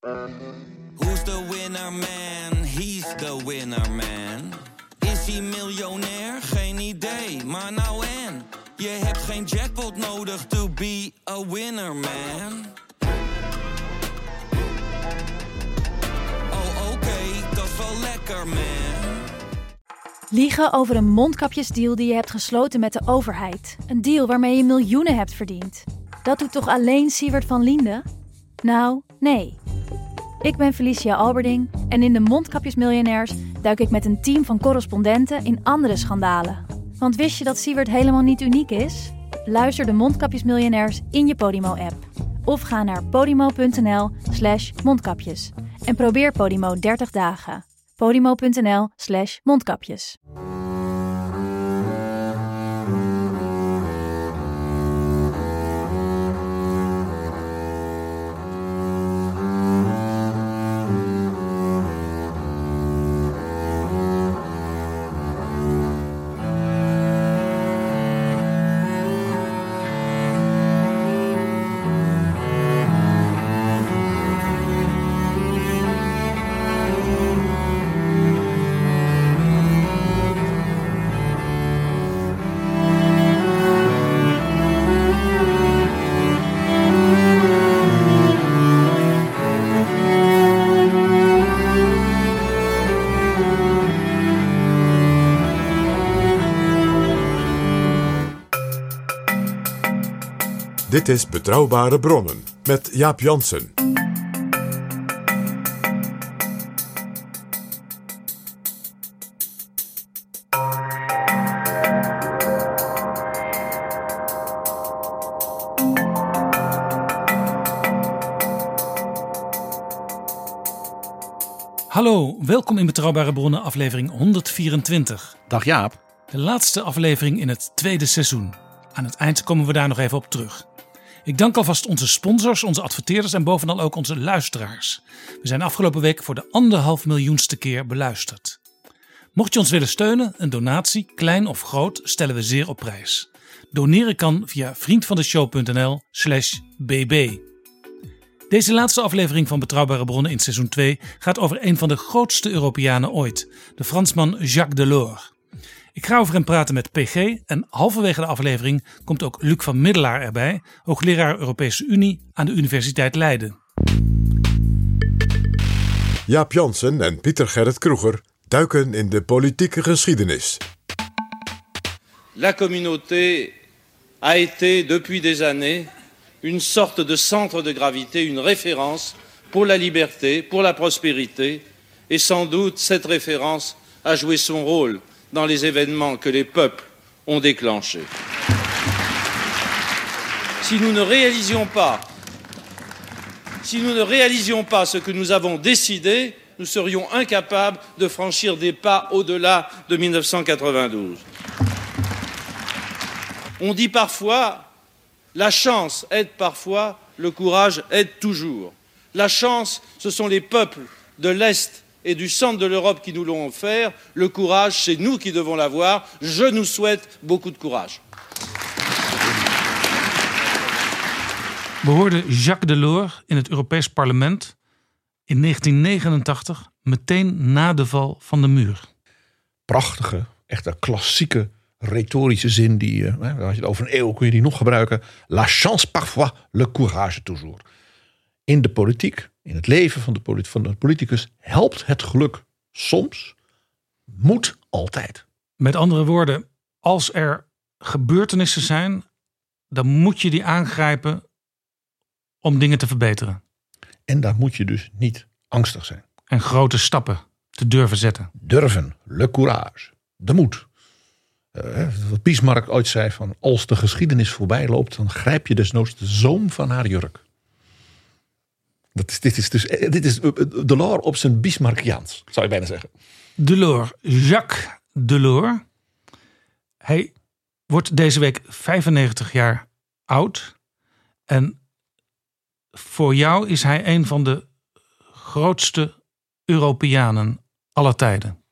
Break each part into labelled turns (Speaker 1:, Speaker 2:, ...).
Speaker 1: Who's the winner man? He's the winner man. Is hij miljonair? Geen idee, maar nou en. Je hebt geen jackpot nodig to be a winner man. Oh oké, dat is wel lekker man.
Speaker 2: Liegen over een mondkapjesdeal die je hebt gesloten met de overheid. Een deal waarmee je miljoenen hebt verdiend. Dat doet toch alleen Siewert van Liende? Nou, nee. Ik ben Felicia Alberding en in de Mondkapjesmiljonairs duik ik met een team van correspondenten in andere schandalen. Want wist je dat Siewert helemaal niet uniek is? Luister de Mondkapjesmiljonairs in je Podimo-app. Of ga naar podimo.nl slash mondkapjes. En probeer Podimo 30 dagen. podimo.nl slash mondkapjes.
Speaker 3: Dit is Betrouwbare Bronnen met Jaap Jansen.
Speaker 4: Hallo, welkom in Betrouwbare Bronnen, aflevering 124.
Speaker 5: Dag Jaap.
Speaker 4: De laatste aflevering in het tweede seizoen. Aan het eind komen we daar nog even op terug. Ik dank alvast onze sponsors, onze adverteerders en bovenal ook onze luisteraars. We zijn afgelopen week voor de anderhalf miljoenste keer beluisterd. Mocht je ons willen steunen, een donatie, klein of groot, stellen we zeer op prijs. Doneren kan via vriendvandeshow.nl slash bb. Deze laatste aflevering van Betrouwbare Bronnen in seizoen 2 gaat over een van de grootste Europeanen ooit, de Fransman Jacques Delors. Ik ga over hem praten met PG en halverwege de aflevering komt ook Luc van Middelaar erbij, hoogleraar Europese Unie aan de Universiteit Leiden.
Speaker 3: Jaap Jansen en Pieter Gerrit Kroeger duiken in de politieke geschiedenis.
Speaker 6: La communauté a été depuis des années une sorte de centre de gravité, une référence pour la liberté, pour la prospérité, et sans doute cette référence a joué son rôle dans les événements que les peuples ont déclenchés. Si nous ne réalisions pas, ce que nous avons décidé, nous serions incapables de franchir des pas au-delà de 1992. On dit parfois, la chance aide parfois, le courage aide toujours. La chance, ce sont les peuples de l'Est et du centre de l'Europe qui nous l'ont offert. Le courage, c'est nous qui devons l'avoir. Je nous souhaite beaucoup de courage.
Speaker 4: We hoorden Jacques Delors in het Europees Parlement in 1989, meteen na de val van de muur.
Speaker 5: Prachtige, echt een klassieke retorische zin. Die, eh, hè, als je het over een eeuw kun je die nog gebruiken. La chance parfois, le courage toujours. In de politiek, in het leven van de, polit- van de politicus, helpt het geluk soms, moet altijd.
Speaker 4: Met andere woorden, als er gebeurtenissen zijn, dan moet je die aangrijpen om dingen te verbeteren.
Speaker 5: En daar moet je dus niet angstig zijn.
Speaker 4: En grote stappen te durven zetten.
Speaker 5: Durven, le courage, de moed. Eh, wat Bismarck ooit zei van als de geschiedenis voorbij loopt, dan grijp je desnoods de zoom van haar jurk. Dat is, dit is dus eh, dit is eh, Delors op zijn Bismarckiaans, zou je bijna zeggen.
Speaker 4: Delors, Jacques Delors. Hij wordt deze week 95 jaar oud. En voor jou is hij een van de grootste Europeanen aller tijden.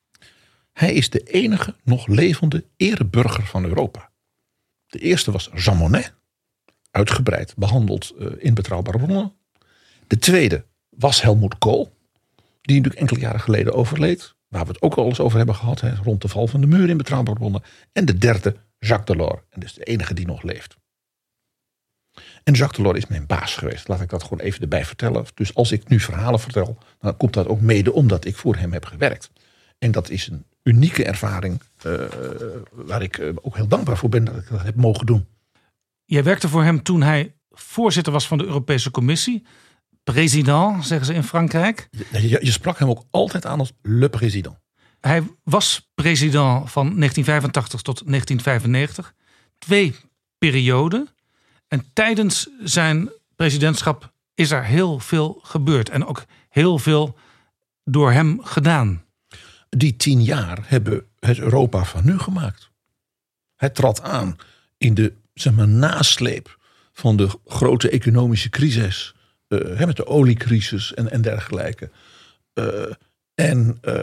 Speaker 5: Hij is de enige nog levende ereburger van Europa. De eerste was Jean Monnet, uitgebreid behandeld eh, in betrouwbare bronnen. De tweede was Helmoet Kool. Die natuurlijk enkele jaren geleden overleed. Waar we het ook al eens over hebben gehad. Hè, rond de val van de muur in Betrouwbaar Bronnen. En de derde, Jacques Delors. En dus de enige die nog leeft. En Jacques Delors is mijn baas geweest. Laat ik dat gewoon even erbij vertellen. Dus als ik nu verhalen vertel, dan komt dat ook mede omdat ik voor hem heb gewerkt. En dat is een unieke ervaring uh, waar ik uh, ook heel dankbaar voor ben dat ik dat heb mogen doen.
Speaker 4: Jij werkte voor hem toen hij voorzitter was van de Europese Commissie. President, zeggen ze in Frankrijk.
Speaker 5: Je, je, je sprak hem ook altijd aan als le président.
Speaker 4: Hij was president van 1985 tot 1995. Twee perioden. En tijdens zijn presidentschap is er heel veel gebeurd. En ook heel veel door hem gedaan.
Speaker 5: Die tien jaar hebben het Europa van nu gemaakt. Hij trad aan in de zeg maar, nasleep van de grote economische crisis. Uh, met de oliecrisis en, en dergelijke. Uh, en uh,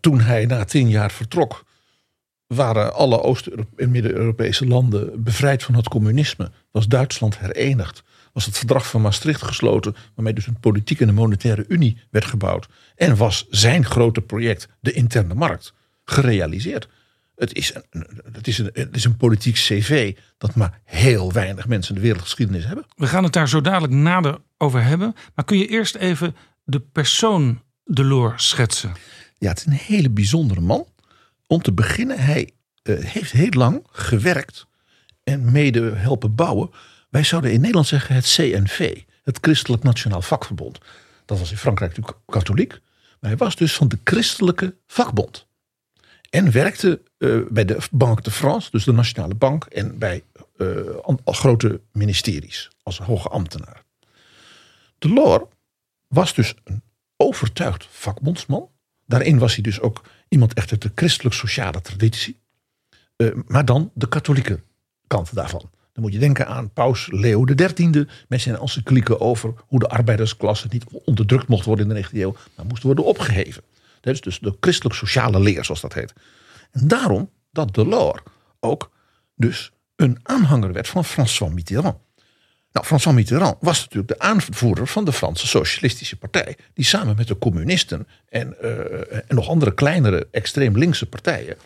Speaker 5: toen hij na tien jaar vertrok, waren alle Oost- en Midden-Europese landen bevrijd van het communisme. Was Duitsland herenigd. Was het verdrag van Maastricht gesloten, waarmee dus een politieke en een monetaire unie werd gebouwd. En was zijn grote project, de interne markt, gerealiseerd. Het is een, het is een, het is een politiek cv dat maar heel weinig mensen in de wereldgeschiedenis hebben.
Speaker 4: We gaan het daar zo dadelijk nader over hebben. Maar kun je eerst even de persoon Delors schetsen?
Speaker 5: Ja, het is een hele bijzondere man. Om te beginnen, hij uh, heeft heel lang gewerkt en mede helpen bouwen. Wij zouden in Nederland zeggen het CNV, het Christelijk Nationaal Vakverbond. Dat was in Frankrijk natuurlijk katholiek. Maar hij was dus van de Christelijke Vakbond. En werkte uh, bij de Banque de France, dus de Nationale Bank, en bij uh, grote ministeries als hoge ambtenaar. Delors was dus een overtuigd vakbondsman. Daarin was hij dus ook iemand echt uit de christelijk-sociale traditie. Uh, maar dan de katholieke kant daarvan. Dan moet je denken aan paus Leo XIII met zijn encyclieken over hoe de arbeidersklasse niet onderdrukt mocht worden in de 19e eeuw, maar moest worden opgeheven. Dat is dus de christelijk-sociale leer, zoals dat heet. En daarom dat Delors ook dus een aanhanger werd van François Mitterrand. Nou, François Mitterrand was natuurlijk de aanvoerder van de Franse Socialistische Partij. Die samen met de communisten en, uh, en nog andere kleinere extreem linkse partijen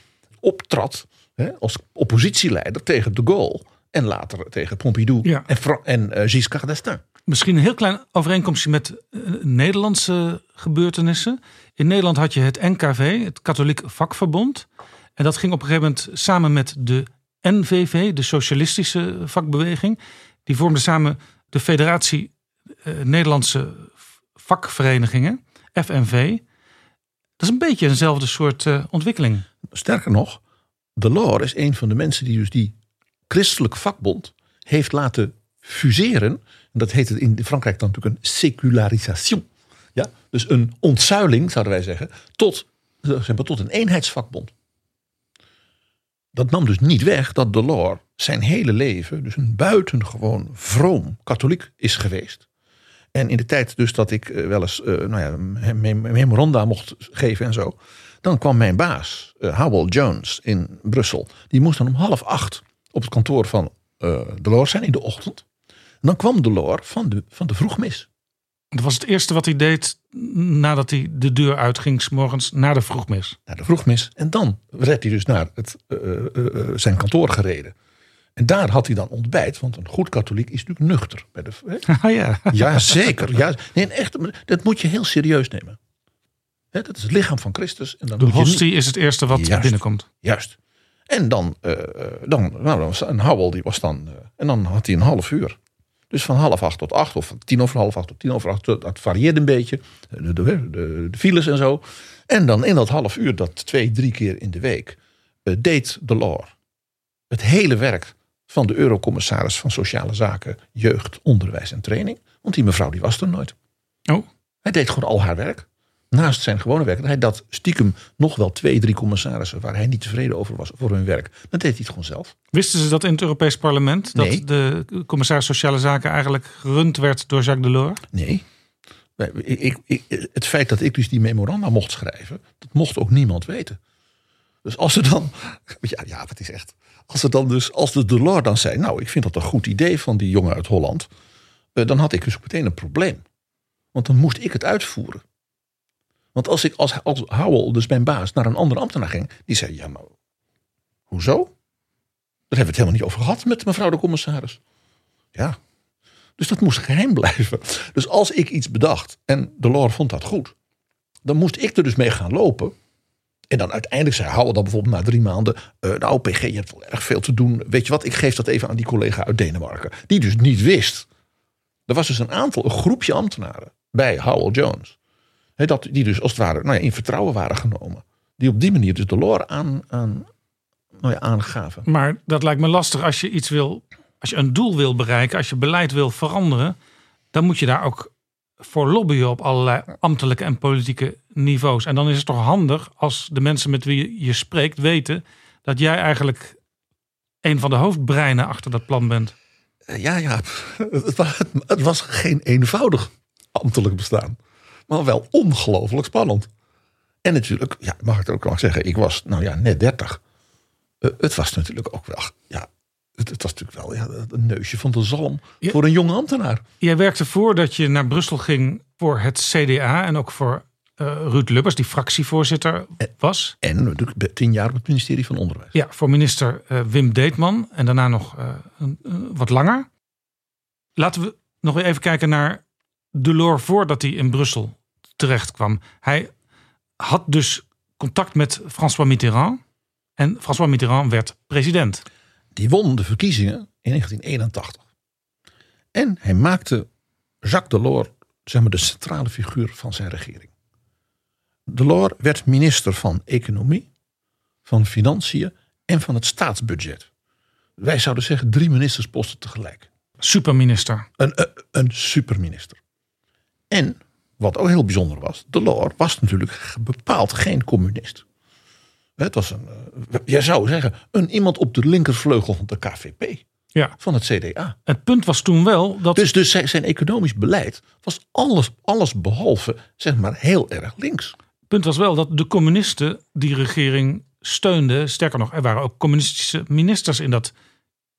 Speaker 5: optrad hè, als oppositieleider tegen de Gaulle. En later tegen Pompidou
Speaker 4: Ja.
Speaker 5: en, Fra- en uh, Giscard d'Estaing.
Speaker 4: Misschien een heel klein overeenkomstje met eh, Nederlandse gebeurtenissen. In Nederland had je het NKV, het Katholiek Vakverbond. En dat ging op een gegeven moment samen met de NVV, de Socialistische Vakbeweging. Die vormden samen de Federatie eh, Nederlandse Vakverenigingen, FNV. Dat is een beetje eenzelfde soort eh, ontwikkeling.
Speaker 5: Sterker nog, Delors is een van de mensen die dus die christelijk vakbond heeft laten fuseren. En dat heet in Frankrijk dan natuurlijk een secularisation. Ja, dus een ontzuiling, zouden wij zeggen, tot, zeg maar, tot een eenheidsvakbond. Dat nam dus niet weg dat Delors zijn hele leven dus een buitengewoon vroom katholiek is geweest. En in de tijd dus dat ik eh, wel eens uh, nou ja, memoranda mocht geven en zo. Dan kwam mijn baas, Howell Jones in Brussel. Die moest dan om half acht op het kantoor van uh, Delors zijn in de ochtend. En dan kwam Delors van de, van de vroegmis.
Speaker 4: Dat was het eerste wat hij deed nadat hij de deur uitging, s morgens naar de vroegmis.
Speaker 5: Naar de vroegmis. En dan werd hij dus naar het, uh, zijn kantoor gereden. En daar had hij dan ontbijt, want een goed katholiek is natuurlijk nuchter. Bij de,
Speaker 4: Ah, ja.
Speaker 5: ja, zeker. Ja, nee, echt, dat moet je heel serieus nemen. Hè, dat is het lichaam van Christus. En dan
Speaker 4: De hostie
Speaker 5: niet-
Speaker 4: is het eerste wat
Speaker 5: Juist.
Speaker 4: binnenkomt.
Speaker 5: Juist. En dan, uh, dan, nou, een Howell, die was dan, en dan had hij een half uur. Dus van half acht tot acht, of van tien over half acht tot tien over acht, dat varieerde een beetje. De, de, de, de files en zo. En dan in dat half uur, dat twee, drie keer in de week, uh, deed Delors het hele werk van de Eurocommissaris van Sociale Zaken, Jeugd, Onderwijs en Training. Want die mevrouw die was er nooit.
Speaker 4: Oh,
Speaker 5: Hij deed gewoon al haar werk. Naast zijn gewone werk. Hij dat stiekem nog wel twee, drie commissarissen waar hij niet tevreden over was voor hun werk. Dan deed hij het gewoon zelf.
Speaker 4: wisten ze dat in het Europees Parlement? Dat
Speaker 5: Nee.
Speaker 4: de commissaris Sociale Zaken eigenlijk gerund werd door Jacques Delors?
Speaker 5: Nee. Ik, ik, het feit dat ik dus die memoranda mocht schrijven, dat mocht ook niemand weten. Dus als er dan, ja, ja, het is echt. Als er dan dus, als de Delors dan zei, nou, ik vind dat een goed idee van die jongen uit Holland, eh, dan had ik dus meteen een probleem. Want dan moest ik het uitvoeren. Want als ik als, als Howell, dus mijn baas, naar een andere ambtenaar ging, die zei: Ja, maar hoezo? Daar hebben we het helemaal niet over gehad met mevrouw de commissaris. Ja. Dus dat moest geheim blijven. Dus als ik iets bedacht en de Lore vond dat goed, dan moest ik er dus mee gaan lopen. En dan uiteindelijk zei Howell dan bijvoorbeeld na drie maanden: uh, Nou, PG, je hebt wel erg veel te doen. Weet je wat, ik geef dat even aan die collega uit Denemarken. Die dus niet wist. Er was dus een aantal, een groepje ambtenaren bij Howell Jones. He, dat, die dus als het ware nou ja, in vertrouwen waren genomen. Die op die manier dus de lore aan, aan, nou ja, aangaven.
Speaker 4: Maar dat lijkt me lastig als je iets wil, als je een doel wil bereiken, als je beleid wil veranderen, dan moet je daar ook voor lobbyen op allerlei ambtelijke en politieke niveaus. En dan is het toch handig als de mensen met wie je spreekt weten dat jij eigenlijk een van de hoofdbreinen achter dat plan bent.
Speaker 5: Ja, ja, het was, het was geen eenvoudig ambtelijk bestaan, maar wel ongelooflijk spannend. En natuurlijk, ja, mag ik het ook wel zeggen, ik was nou ja, net 30. Uh, het was natuurlijk ook wel, ja, het, het was natuurlijk wel ja, een neusje van de zalm
Speaker 4: Ja.
Speaker 5: voor een jonge ambtenaar.
Speaker 4: Jij werkte voordat je naar Brussel ging voor het CDA en ook voor eh, Ruud Lubbers, die fractievoorzitter was.
Speaker 5: En natuurlijk tien jaar op het ministerie van Onderwijs.
Speaker 4: Ja, voor minister eh, Wim Deetman en daarna nog eh, een- wat langer. Laten we nog weer even kijken naar Delors voordat hij in Brussel terecht kwam. Hij had dus contact met François Mitterrand en François Mitterrand werd president.
Speaker 5: Die won de verkiezingen in 1981. En hij maakte Jacques Delors zeg maar, de centrale figuur van zijn regering. Delors werd minister van Economie, van Financiën en van het staatsbudget. Wij zouden zeggen drie ministersposten tegelijk.
Speaker 4: Superminister.
Speaker 5: Een, een, een superminister. En, wat ook heel bijzonder was, Delors was natuurlijk bepaald geen communist. Het was een, eh, jij zou zeggen, een iemand op de linkervleugel van de KVP,
Speaker 4: Ja.
Speaker 5: van het CDA.
Speaker 4: Het punt was toen wel dat
Speaker 5: Dus, dus zijn, zijn economisch beleid was alles, alles behalve, zeg maar, heel erg links.
Speaker 4: punt was wel dat de communisten die regering steunden. Sterker nog, er waren ook communistische ministers in, dat,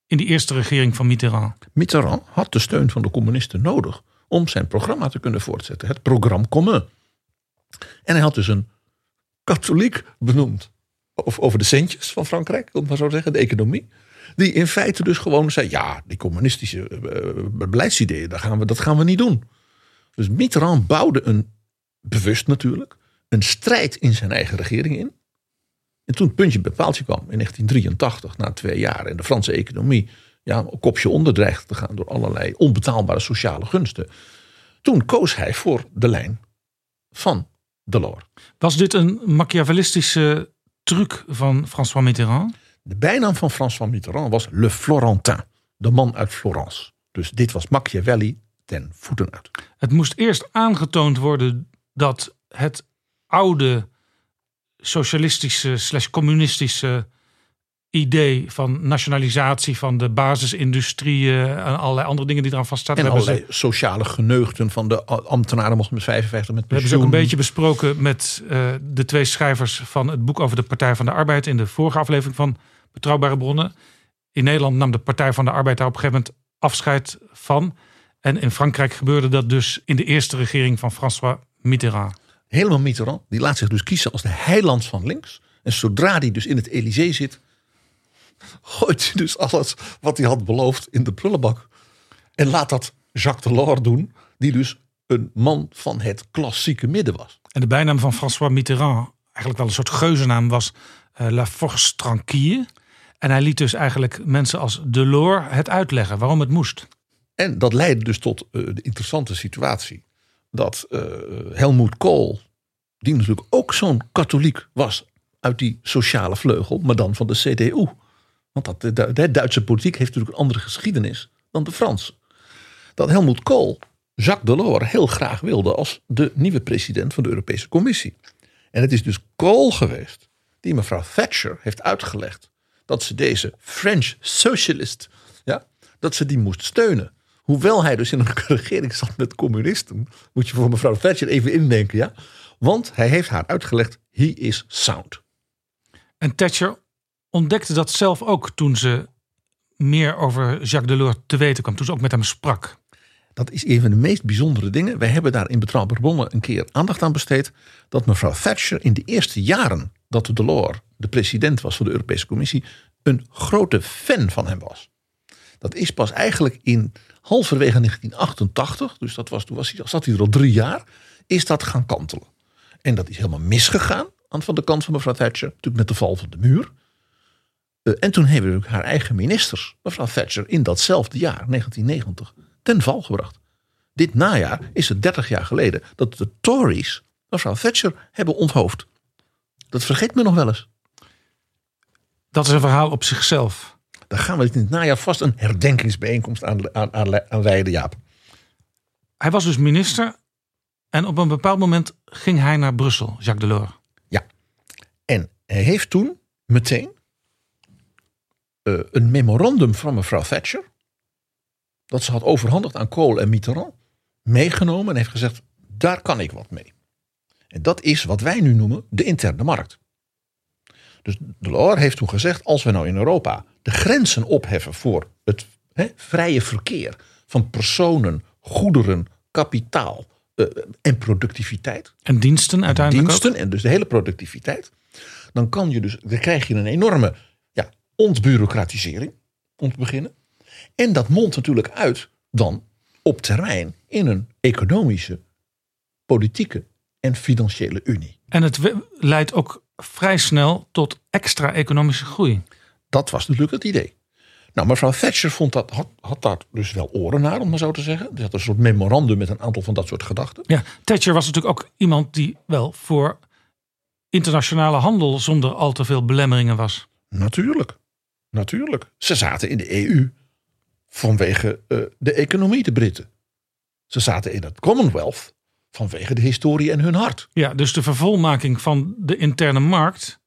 Speaker 4: in die eerste regering van Mitterrand.
Speaker 5: Mitterrand had de steun van de communisten nodig om zijn programma te kunnen voortzetten. Het programma commun. En hij had dus een katholiek benoemd over, over de centjes van Frankrijk, om maar zo te zeggen, de economie. Die in feite dus gewoon zei, ja, die communistische eh, beleidsideeën, dat gaan, we, dat gaan we niet doen. Dus Mitterrand bouwde een, bewust natuurlijk, een strijd in zijn eigen regering in. En toen het puntje bij paaltje kwam in 1983, na twee jaar, en de Franse economie ja, een kopje onder dreigde te gaan door allerlei onbetaalbare sociale gunsten. Toen koos hij voor de lijn van Delors.
Speaker 4: Was dit een machiavellistische truc van François Mitterrand?
Speaker 5: De bijnaam van François Mitterrand was Le Florentin, de man uit Florence. Dus dit was Machiavelli ten voeten uit.
Speaker 4: Het moest eerst aangetoond worden dat het oude socialistische slash communistische idee van nationalisatie van de basisindustrieën en allerlei andere dingen die eraan vaststaan.
Speaker 5: En
Speaker 4: ze-
Speaker 5: allerlei sociale geneugten van de ambtenaren mochten met 55 met
Speaker 4: We hebben ze ook een
Speaker 5: pensioen.
Speaker 4: beetje besproken met eh, de twee schrijvers van het boek over de Partij van de Arbeid in de vorige aflevering van Betrouwbare Bronnen. In Nederland nam de Partij van de Arbeid daar op een gegeven moment afscheid van. En in Frankrijk gebeurde dat dus in de eerste regering van François Mitterrand.
Speaker 5: Helemaal Mitterrand. Die laat zich dus kiezen als de heiland van links. En zodra hij dus in het Elysée zit, gooit hij dus alles wat hij had beloofd in de prullenbak. En laat dat Jacques Delors doen, die dus een man van het klassieke midden was.
Speaker 4: En de bijnaam van François Mitterrand, eigenlijk wel een soort geuzennaam, was eh, La Force Tranquille. En hij liet dus eigenlijk mensen als Delors het uitleggen waarom het moest.
Speaker 5: En dat leidde dus tot eh, de interessante situatie dat eh, Helmoet Kool, die natuurlijk ook zo'n katholiek was uit die sociale vleugel, maar dan van de CDU. Want dat, de, Duitse politiek heeft natuurlijk een andere geschiedenis dan de Franse. Dat Helmoet Kool Jacques Delors heel graag wilde als de nieuwe president van de Europese Commissie. En het is dus Kool geweest die mevrouw Thatcher heeft uitgelegd dat ze deze French socialist, ja, dat ze die moest steunen. Hoewel hij dus in een regering zat met communisten, moet je voor mevrouw Thatcher even indenken, ja. Want hij heeft haar uitgelegd, he is sound.
Speaker 4: En Thatcher ontdekte dat zelf ook toen ze meer over Jacques Delors te weten kwam. Toen ze ook met hem sprak.
Speaker 5: dat is een van de meest bijzondere dingen. Wij hebben daar in Betrouwbare Bronnen een keer aandacht aan besteed. Dat mevrouw Thatcher in de eerste jaren dat de Delors de president was van de Europese Commissie. een grote fan van hem was. Dat is pas eigenlijk in halverwege 1988, dus dat was, toen was hij, zat hij er al drie jaar, is dat gaan kantelen. En dat is helemaal misgegaan aan van de kant van mevrouw Thatcher, natuurlijk met de val van de muur. Eh, en toen hebben we haar eigen ministers, mevrouw Thatcher, in datzelfde jaar, 1990, ten val gebracht. Dit najaar is het 30 jaar geleden dat de Tories mevrouw Thatcher hebben onthoofd. Dat vergeet me nog wel eens.
Speaker 4: Dat is een verhaal op zichzelf.
Speaker 5: Dan gaan we in het najaar vast een herdenkingsbijeenkomst aan, aan, aan, aan wijden, Jaap.
Speaker 4: Hij was dus minister en op een bepaald moment ging hij naar Brussel, Jacques Delors.
Speaker 5: Ja. En hij heeft toen meteen uh, een memorandum van mevrouw Thatcher, dat ze had overhandigd aan Kool en Mitterrand, meegenomen en heeft gezegd: daar kan ik wat mee. En dat is wat wij nu noemen de interne markt. Dus Delors heeft toen gezegd: als we nou in Europa de grenzen opheffen voor het vrije verkeer van personen, goederen, kapitaal uh, en productiviteit.
Speaker 4: En diensten uiteindelijk.
Speaker 5: Diensten en dus de hele productiviteit. Dan, kan je dus, dan krijg je een enorme ontbureaucratisering om te beginnen. En dat mondt natuurlijk uit dan op termijn in een economische, politieke en financiële unie.
Speaker 4: En het leidt ook vrij snel tot extra economische groei.
Speaker 5: Dat was natuurlijk het idee. Nou, mevrouw Thatcher vond dat, had, had daar dus wel oren naar, om maar zo te zeggen. Die had een soort memorandum met een aantal van dat soort gedachten.
Speaker 4: Ja, Thatcher was natuurlijk ook iemand die wel voor internationale handel zonder al te veel belemmeringen was.
Speaker 5: Natuurlijk, natuurlijk. Ze zaten in de EU vanwege uh, de economie, de Britten. Ze zaten in het Commonwealth vanwege de historie en hun hart.
Speaker 4: Ja, dus de vervolmaking van de interne markt,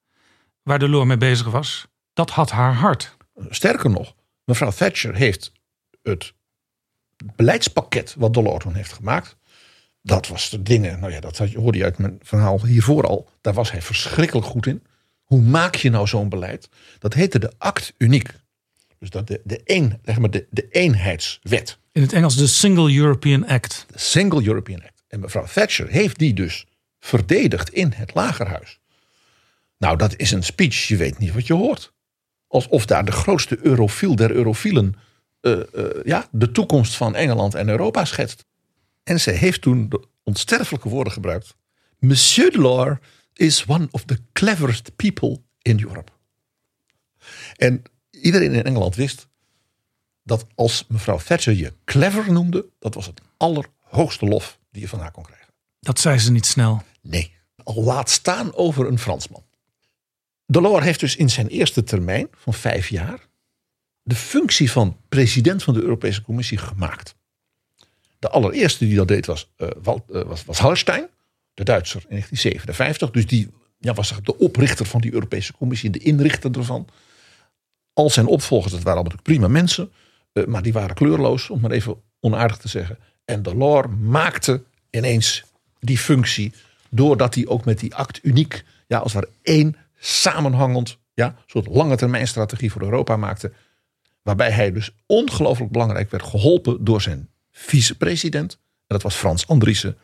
Speaker 4: waar de Loor mee bezig was, dat had haar hart.
Speaker 5: Sterker nog, mevrouw Thatcher heeft het beleidspakket wat Delors toen heeft gemaakt. Dat was de dingen, nou ja, dat hoorde je uit mijn verhaal hiervoor al. Daar was hij verschrikkelijk goed in. Hoe maak je nou zo'n beleid? Dat heette de Act Uniek. Dus dat de, de, een, zeg maar de, de eenheidswet.
Speaker 4: In het Engels de Single European Act.
Speaker 5: De Single European Act. En mevrouw Thatcher heeft die dus verdedigd in het lagerhuis. Nou, dat is een speech, je weet niet wat je hoort. Alsof daar de grootste eurofiel der eurofielen uh, uh, ja, de toekomst van Engeland en Europa schetst. En ze heeft toen de onsterfelijke woorden gebruikt. Monsieur Delors is one of the cleverest people in Europe. En iedereen in Engeland wist dat als mevrouw Thatcher je clever noemde, dat was het allerhoogste lof die je van haar kon krijgen.
Speaker 4: Dat zei ze niet snel.
Speaker 5: Nee, al laat staan over een Fransman. Delors heeft dus in zijn eerste termijn van vijf jaar de functie van president van de Europese Commissie gemaakt. De allereerste die dat deed was, uh, was, was Hallstein, de Duitser in 1957. Dus die ja, was de oprichter van die Europese Commissie, de inrichter ervan. Al zijn opvolgers, dat waren allemaal prima mensen, uh, maar die waren kleurloos, om maar even onaardig te zeggen. En Delors maakte ineens die functie, doordat hij ook met die act uniek, ja, als er één samenhangend, ja, soort lange termijn strategie voor Europa maakte. Waarbij hij dus ongelooflijk belangrijk werd geholpen door zijn vicepresident. En dat was Frans Andriessen,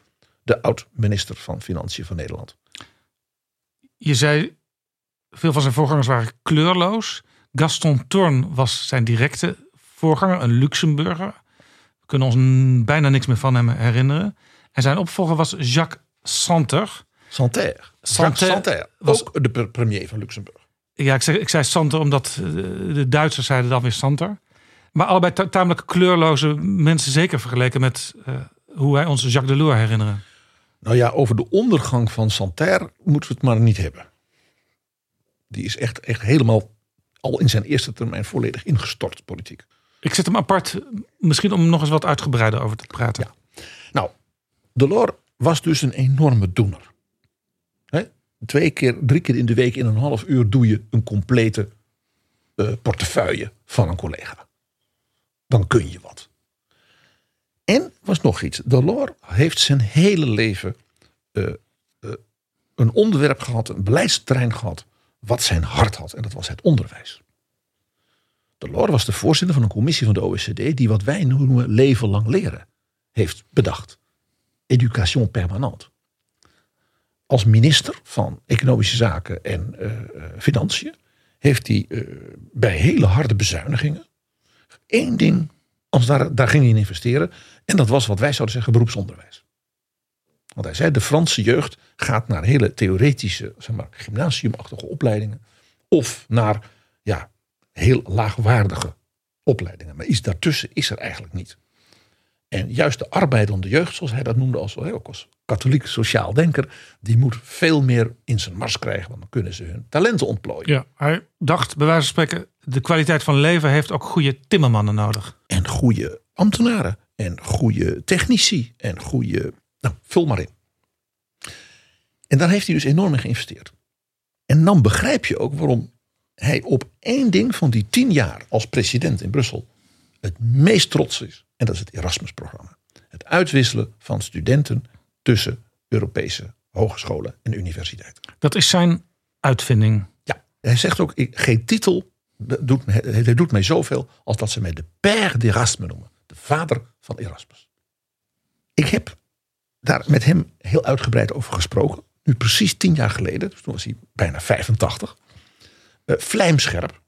Speaker 5: de oud-minister van Financiën van Nederland.
Speaker 4: Je zei, veel van zijn voorgangers waren kleurloos. Gaston Thorn was zijn directe voorganger, een Luxemburger. We kunnen ons bijna niks meer van hem herinneren. En zijn opvolger was Jacques Santer.
Speaker 5: Santerre,
Speaker 4: Santerre
Speaker 5: was ook de premier van Luxemburg.
Speaker 4: Ja, ik, zeg, ik zei Santer omdat de Duitsers zeiden dan weer Santer. Maar allebei tamelijk kleurloze mensen, zeker vergeleken met uh, hoe wij ons Jacques Delors herinneren.
Speaker 5: Nou ja, over de ondergang van Santerre moeten we het maar niet hebben. Die is echt, echt helemaal al in zijn eerste termijn volledig ingestort, politiek.
Speaker 4: Ik zet hem apart, misschien om nog eens wat uitgebreider over te praten.
Speaker 5: Ja. Nou, Delors was dus een enorme doener. He? Twee keer, drie keer in de week in een half uur doe je een complete uh, portefeuille van een collega. Dan kun je wat. En was nog iets. Delors heeft zijn hele leven uh, uh, een onderwerp gehad, een beleidsterrein gehad, wat zijn hart had. En dat was het onderwijs. Delors was de voorzitter van een commissie van de OECD die wat wij noemen leven lang leren heeft bedacht. Education permanente. Als minister van Economische Zaken en uh, Financiën heeft hij bij hele harde bezuinigingen één ding, als daar, daar ging hij in investeren. En dat was wat wij zouden zeggen beroepsonderwijs. Want hij zei, de Franse jeugd gaat naar hele theoretische, zeg maar, gymnasiumachtige opleidingen. Of naar ja, heel laagwaardige opleidingen. Maar iets daartussen is er eigenlijk niet. En juist de arbeidende jeugd, zoals hij dat noemde, als, ook als katholiek sociaal denker, die moet veel meer in zijn mars krijgen, want dan kunnen ze hun talenten ontplooien.
Speaker 4: Ja, hij dacht bij wijze van spreken, de kwaliteit van leven heeft ook goede timmermannen nodig.
Speaker 5: En goede ambtenaren, en goede technici, en goede, nou, vul maar in. En daar heeft hij dus enorm in geïnvesteerd. En dan begrijp je ook waarom hij op één ding van die tien jaar als president in Brussel het meest trots is. En dat is het Erasmus-programma. Het uitwisselen van studenten tussen Europese hogescholen en universiteiten.
Speaker 4: Dat is zijn uitvinding.
Speaker 5: Ja, hij zegt ook, geen titel doet, hij doet mij zoveel als dat ze mij de père d'Erasmus noemen. De vader van Erasmus. Ik heb daar met hem heel uitgebreid over gesproken. Nu precies tien jaar geleden, dus toen was hij bijna 85. Uh, vlijmscherp.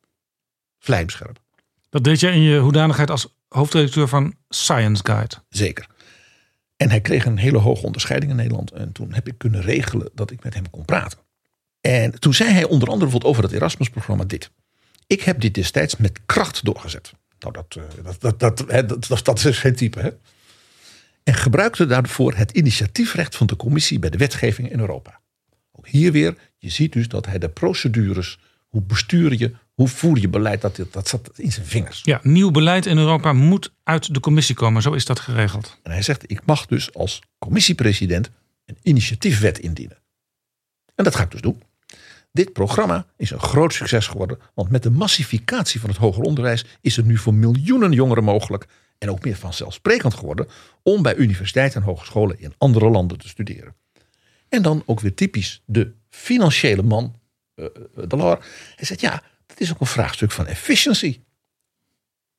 Speaker 5: Vlijmscherp.
Speaker 4: Dat deed je in je hoedanigheid als hoofdredacteur van Science Guide.
Speaker 5: Zeker. En hij kreeg een hele hoge onderscheiding in Nederland. En toen heb ik kunnen regelen dat ik met hem kon praten. En toen zei hij onder andere bijvoorbeeld over het Erasmus-programma dit. Ik heb dit destijds met kracht doorgezet. Nou, dat, eh, dat, dat, dat, dat, dat, is geen type. Hè? En gebruikte daarvoor het initiatiefrecht van de commissie bij de wetgeving in Europa. Ook hier weer, je ziet dus dat hij de procedures, hoe bestuur je, hoe voer je beleid, dat, dat zat in zijn vingers.
Speaker 4: Ja, nieuw beleid in Europa moet uit de commissie komen, zo is dat geregeld.
Speaker 5: En hij zegt, ik mag dus als commissiepresident een initiatiefwet indienen. En dat ga ik dus doen. Dit programma is een groot succes geworden, want met de massificatie van het hoger onderwijs is het nu voor miljoenen jongeren mogelijk en ook meer vanzelfsprekend geworden om bij universiteiten en hogescholen in andere landen te studeren. En dan ook weer typisch de financiële man, uh, Delors. Hij zegt ja, dat is ook een vraagstuk van efficiency.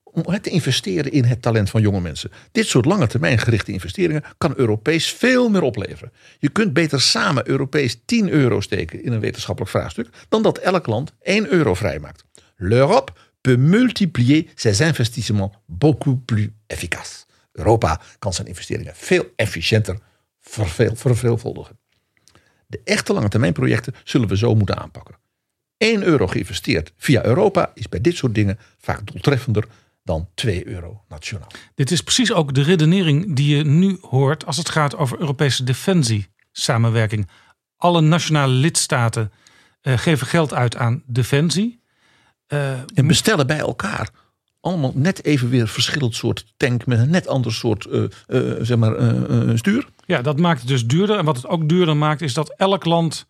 Speaker 5: Om te investeren in het talent van jonge mensen. Dit soort lange termijn gerichte investeringen kan Europees veel meer opleveren. Je kunt beter samen Europees 10 euro steken in een wetenschappelijk vraagstuk dan dat elk land 1 euro vrijmaakt. L'Europe peut multiplier ses investissements beaucoup plus efficace. Europa kan zijn investeringen veel efficiënter verveelvuldigen. De echte lange termijn projecten zullen we zo moeten aanpakken. 1 euro geïnvesteerd via Europa is bij dit soort dingen vaak doeltreffender dan 2 euro nationaal.
Speaker 4: Dit is precies ook de redenering die je nu hoort als het gaat over Europese defensie-samenwerking. Alle nationale lidstaten uh, geven geld uit aan defensie.
Speaker 5: Uh, en bestellen bij elkaar allemaal net even weer verschillend soort tank met een net ander soort uh, uh, zeg maar, stuur.
Speaker 4: Ja, dat maakt het dus duurder. En wat het ook duurder maakt, is dat elk land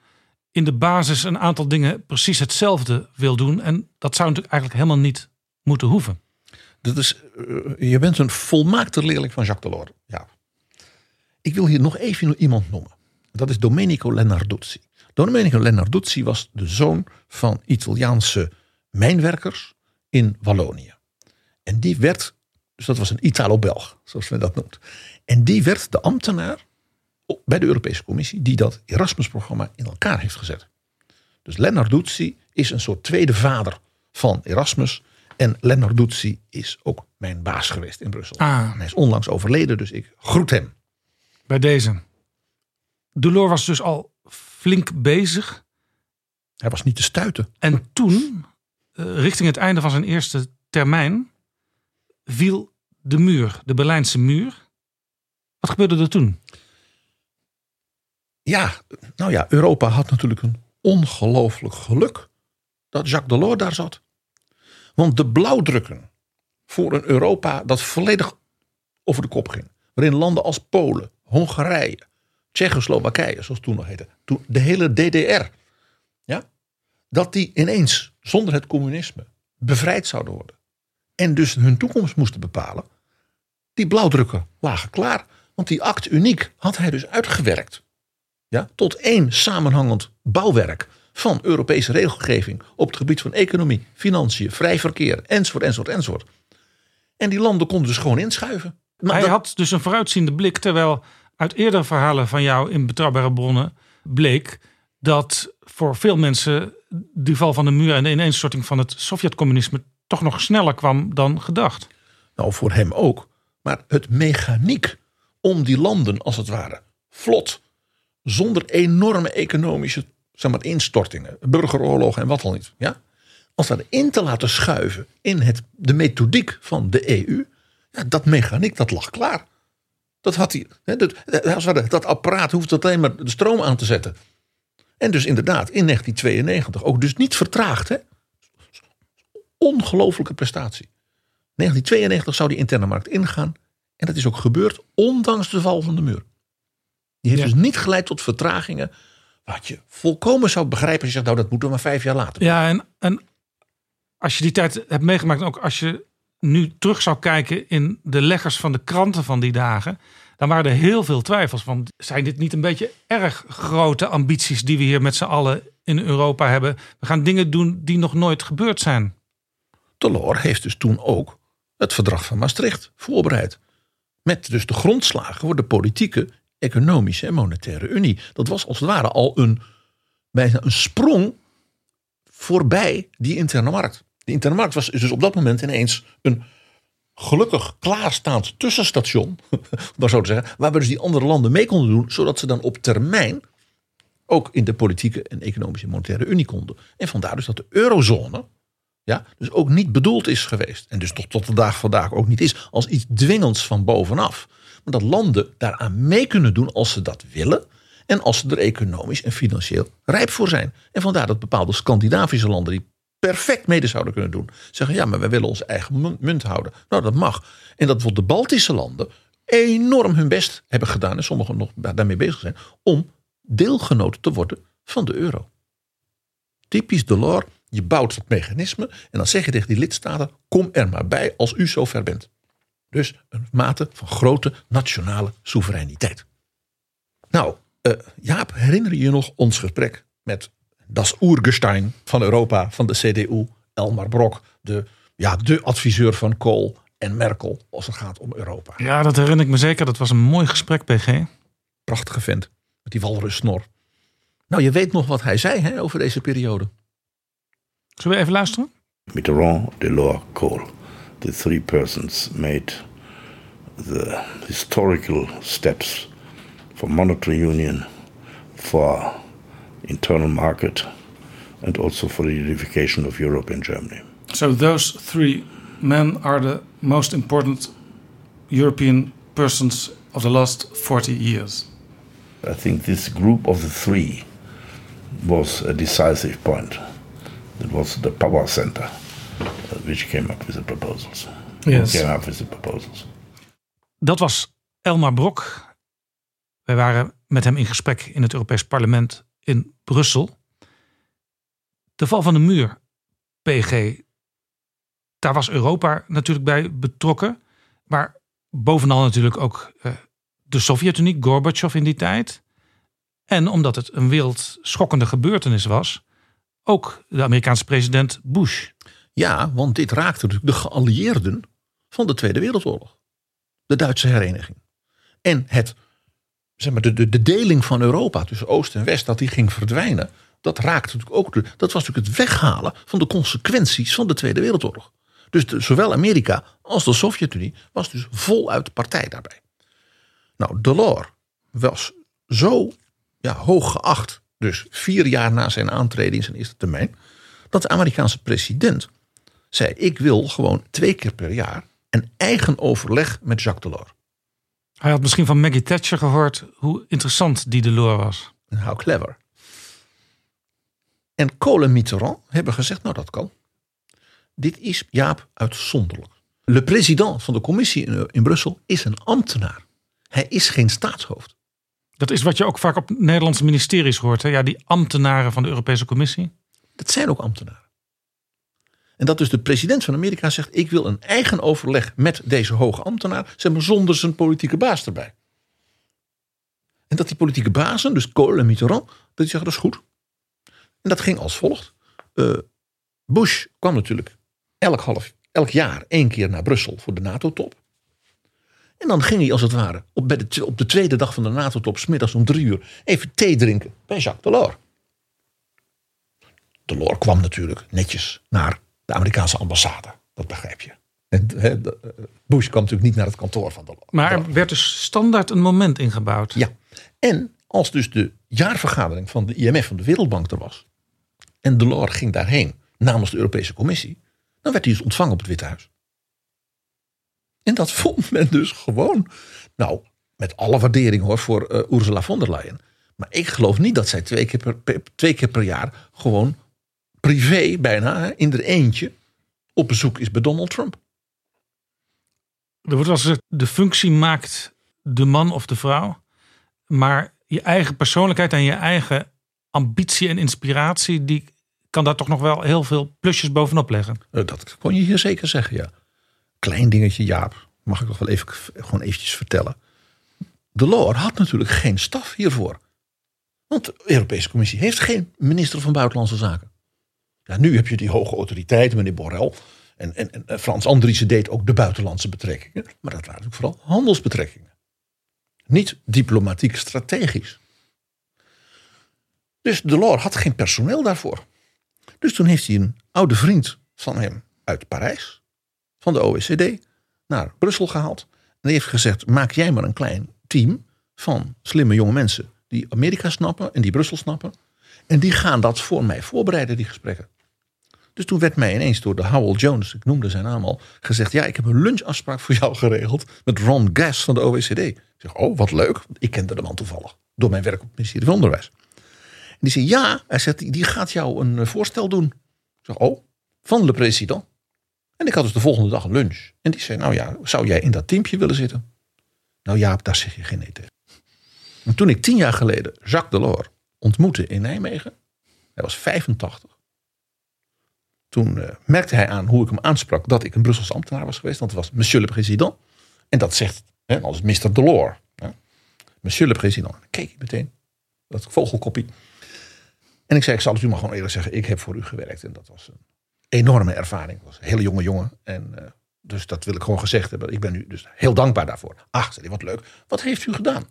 Speaker 4: in de basis een aantal dingen precies hetzelfde wil doen. En dat zou natuurlijk eigenlijk helemaal niet moeten hoeven.
Speaker 5: Dat is, je bent een volmaakte leerling van Jacques Delors. Ja. Ik wil hier nog even iemand noemen. Dat is Domenico Lennarduzzi. Domenico Lennarduzzi was de zoon van Italiaanse mijnwerkers in Wallonië. En die werd, dus dat was een Italo-Belg, zoals men dat noemt. En die werd de ambtenaar bij de Europese Commissie die dat Erasmus-programma in elkaar heeft gezet. Dus Lennarduzzi is een soort tweede vader van Erasmus. En Lennarduzzi is ook mijn baas geweest in Brussel.
Speaker 4: Ah.
Speaker 5: hij is onlangs overleden, dus ik groet hem.
Speaker 4: Bij deze. Delors was dus al flink bezig.
Speaker 5: Hij was niet te stuiten.
Speaker 4: En toen, eh, richting het einde van zijn eerste termijn, viel de muur, de Berlijnse muur. Wat gebeurde er toen?
Speaker 5: Ja, nou ja, Europa had natuurlijk een ongelooflijk geluk dat Jacques Delors daar zat. Want de blauwdrukken voor een Europa dat volledig over de kop ging. Waarin landen als Polen, Hongarije, Tsjechoslowakije, zoals toen nog heette. Toen de hele DDR. Ja, dat die ineens zonder het communisme bevrijd zouden worden. En dus hun toekomst moesten bepalen. Die blauwdrukken lagen klaar. Want die act uniek had hij dus uitgewerkt. Ja, tot één samenhangend bouwwerk van Europese regelgeving op het gebied van economie, financiën, vrij verkeer, enzovoort, enzovoort, enzovoort. En die landen konden dus gewoon inschuiven. Maar
Speaker 4: Hij
Speaker 5: dat-
Speaker 4: had dus een vooruitziende blik, terwijl uit eerdere verhalen van jou in betrouwbare bronnen bleek dat voor veel mensen de val van de muur en de ineenstorting van het Sovjet-communisme toch nog sneller kwam dan gedacht.
Speaker 5: Nou, voor hem ook. Maar het mechaniek om die landen, als het ware, vlot, zonder enorme economische zeg maar, instortingen, burgeroorlogen en wat al niet. Ja? Als dat in te laten schuiven in het, de methodiek van de EU, ja, dat mechaniek dat lag klaar. Dat had hij. Hè, dat, dat apparaat hoeft alleen maar de stroom aan te zetten. En dus inderdaad, in 1992 ook dus niet vertraagd. Hè? Ongelooflijke prestatie. 1992 zou die interne markt ingaan. En dat is ook gebeurd, ondanks de val van de muur. Die heeft
Speaker 4: Ja.
Speaker 5: dus niet geleid tot vertragingen. Wat je volkomen zou begrijpen als je zegt, nou dat moeten we maar vijf jaar later.
Speaker 4: Ja, en, en als je die tijd hebt meegemaakt, en ook als je nu terug zou kijken in de leggers van de kranten van die dagen, dan waren er heel veel twijfels van, zijn dit niet een beetje erg grote ambities die we hier met z'n allen in Europa hebben? We gaan dingen doen die nog nooit gebeurd zijn.
Speaker 5: Delors heeft dus toen ook het verdrag van Maastricht voorbereid. Met dus de grondslagen voor de politieke, economische en monetaire unie. Dat was als het ware al een, bijna een sprong voorbij die interne markt. Die interne markt was dus op dat moment ineens een gelukkig klaarstaand tussenstation, maar zo te zeggen, waar we dus die andere landen mee konden doen, zodat ze dan op termijn ook in de politieke en economische en monetaire unie konden. En vandaar dus dat de eurozone ja, dus ook niet bedoeld is geweest. En dus tot, tot de dag vandaag ook niet is als iets dwingends van bovenaf. Maar dat landen daaraan mee kunnen doen als ze dat willen. En als ze er economisch en financieel rijp voor zijn. En vandaar dat bepaalde Scandinavische landen die perfect mede zouden kunnen doen. Zeggen ja, maar wij willen onze eigen mun- munt houden. Nou, dat mag. En dat bijvoorbeeld de Baltische landen enorm hun best hebben gedaan. En sommigen nog daarmee bezig zijn. Om deelgenoot te worden van de euro. Typisch Delors. Je bouwt dat mechanisme en dan zeg je tegen die lidstaten: kom er maar bij als u zover bent. Dus een mate van grote nationale soevereiniteit. Nou, eh, Jaap, herinner je je nog ons gesprek met das Oergestein van Europa, van de CDU, Elmar Brok, de, ja, de adviseur van Kool en Merkel als het gaat om Europa.
Speaker 4: Ja, dat herinner ik me zeker. Dat was een mooi gesprek, PG.
Speaker 5: Prachtige vent, met die walrussnor. Nou, je weet nog wat hij zei hè, over deze periode.
Speaker 4: Zullen we even luisteren?
Speaker 7: Mitterrand, Delors, Kohl, the three persons made the historical steps for monetary union, for internal market, and also for the unification of Europe and Germany.
Speaker 4: So those three men are the most important European persons of the last 40 years.
Speaker 7: I think this group of the three was a decisive point. It was the power center which came up with the proposals.
Speaker 4: Yes.
Speaker 7: Came up with the proposals.
Speaker 4: Dat was Elmar Brok. Wij waren met hem in gesprek in het Europees Parlement in Brussel. De val van de muur, PG. Daar was Europa natuurlijk bij betrokken. Maar bovenal natuurlijk ook eh, de Sovjet-Unie, Gorbachev in die tijd. En omdat het een wereldschokkende gebeurtenis was, ook de Amerikaanse president Bush.
Speaker 5: Ja, want dit raakte de geallieerden van de Tweede Wereldoorlog. De Duitse hereniging. En het, zeg maar, de, de, de deling van Europa tussen Oost en West, dat die ging verdwijnen. Dat raakte natuurlijk ook. Dat was natuurlijk het weghalen van de consequenties van de Tweede Wereldoorlog. Dus zowel Amerika als de Sovjet-Unie was dus voluit partij daarbij. Nou, Delors was zo ja, hoog geacht, dus vier jaar na zijn aantreden in zijn eerste termijn, dat de Amerikaanse president zei: Ik wil gewoon twee keer per jaar een eigen overleg met Jacques Delors.
Speaker 4: Hij had misschien van Maggie Thatcher gehoord hoe interessant die Delors was.
Speaker 5: En how clever. En Kohl en Mitterrand hebben gezegd: Nou, dat kan. Dit is Jaap uitzonderlijk. De president van de commissie in, in Brussel is een ambtenaar. Hij is geen staatshoofd.
Speaker 4: Dat is wat je ook vaak op Nederlandse ministeries hoort. Hè? Ja, die ambtenaren van de Europese Commissie.
Speaker 5: Dat zijn ook ambtenaren. En dat dus de president van Amerika zegt: Ik wil een eigen overleg met deze hoge ambtenaar, zeg maar zonder zijn politieke baas erbij. En dat die politieke bazen, dus Kohl en Mitterrand, dat zeggen: Dat is goed. En dat ging als volgt. Eh, Bush kwam natuurlijk elk, half, elk jaar één keer naar Brussel voor de NATO-top. En dan ging hij als het ware op, bij de, op de tweede dag van de NATO-top, smiddags om drie uur, even thee drinken bij Jacques Delors. Delors kwam natuurlijk netjes naar de Amerikaanse ambassade. Dat begrijp je. De, eh, Bush kwam natuurlijk niet naar het kantoor van Delors.
Speaker 4: Maar er werd dus standaard een moment ingebouwd.
Speaker 5: Ja. En als dus de jaarvergadering van de IMF van de Wereldbank er was. En Delors ging daarheen namens de Europese Commissie. Dan werd hij dus ontvangen op het Witte Huis. En dat vond men dus gewoon. Nou, met alle waardering hoor voor eh, Ursula von der Leyen. Maar ik geloof niet dat zij twee keer per, per- twee keer per jaar gewoon privé bijna in er eentje op bezoek is bij Donald Trump.
Speaker 4: Er wordt wel eens gezegd, de functie maakt de man of de vrouw. Maar je eigen persoonlijkheid en je eigen ambitie en inspiratie... die kan daar toch nog wel heel veel plusjes bovenop leggen.
Speaker 5: Eh, Dat kon je hier zeker zeggen, ja. Klein dingetje, Jaap. Mag ik nog wel even, gewoon eventjes vertellen. Delors had natuurlijk geen staf hiervoor. Want de Europese Commissie heeft geen minister van Buitenlandse Zaken. Nu heb je die hoge autoriteiten, meneer Borrell. En, en, en Frans Andriessen deed ook de buitenlandse betrekkingen. Maar dat waren natuurlijk vooral handelsbetrekkingen. Niet diplomatiek strategisch. Dus Delors had geen personeel daarvoor. Dus toen heeft hij een oude vriend van hem uit Parijs, van de OECD, naar Brussel gehaald. En heeft gezegd: maak jij maar een klein team van slimme jonge mensen die Amerika snappen en die Brussel snappen. En die gaan dat voor mij voorbereiden, die gesprekken. Dus toen werd mij ineens door de Howell Jones, ik noemde zijn naam al, gezegd: Ja, ik heb een lunchafspraak voor jou geregeld met Ron Gass van de OECD. Ik zeg: Oh, wat leuk. Ik kende de man toevallig door mijn werk op het ministerie van Onderwijs. En die zei: Ja, hij zegt, die- gaat jou een eh, voorstel doen. Ik zeg: Oh, van de president. En ik had dus de volgende dag een lunch. En die zei: Nou ja, zou jij in dat teampje willen zitten? Nou ja, daar zeg je geen nee tegen. En toen ik tien jaar geleden Jacques Delors ontmoette in Nijmegen, hij was 85. Toen eh, merkte hij aan hoe ik hem aansprak dat ik een Brusselse ambtenaar was geweest. Want het was Monsieur le Président. En dat zegt hè, als Mr. Delors. Hè. Monsieur le Président. Dan keek ik meteen. Dat vogelkoppie. En ik zei, ik zal het u maar gewoon eerlijk zeggen. Ik heb voor u gewerkt. En dat was een enorme ervaring. Ik was een hele jonge jongen. En eh, dus dat wil ik gewoon gezegd hebben. Ik ben u dus heel dankbaar daarvoor. Ach, wat leuk. Wat heeft u gedaan?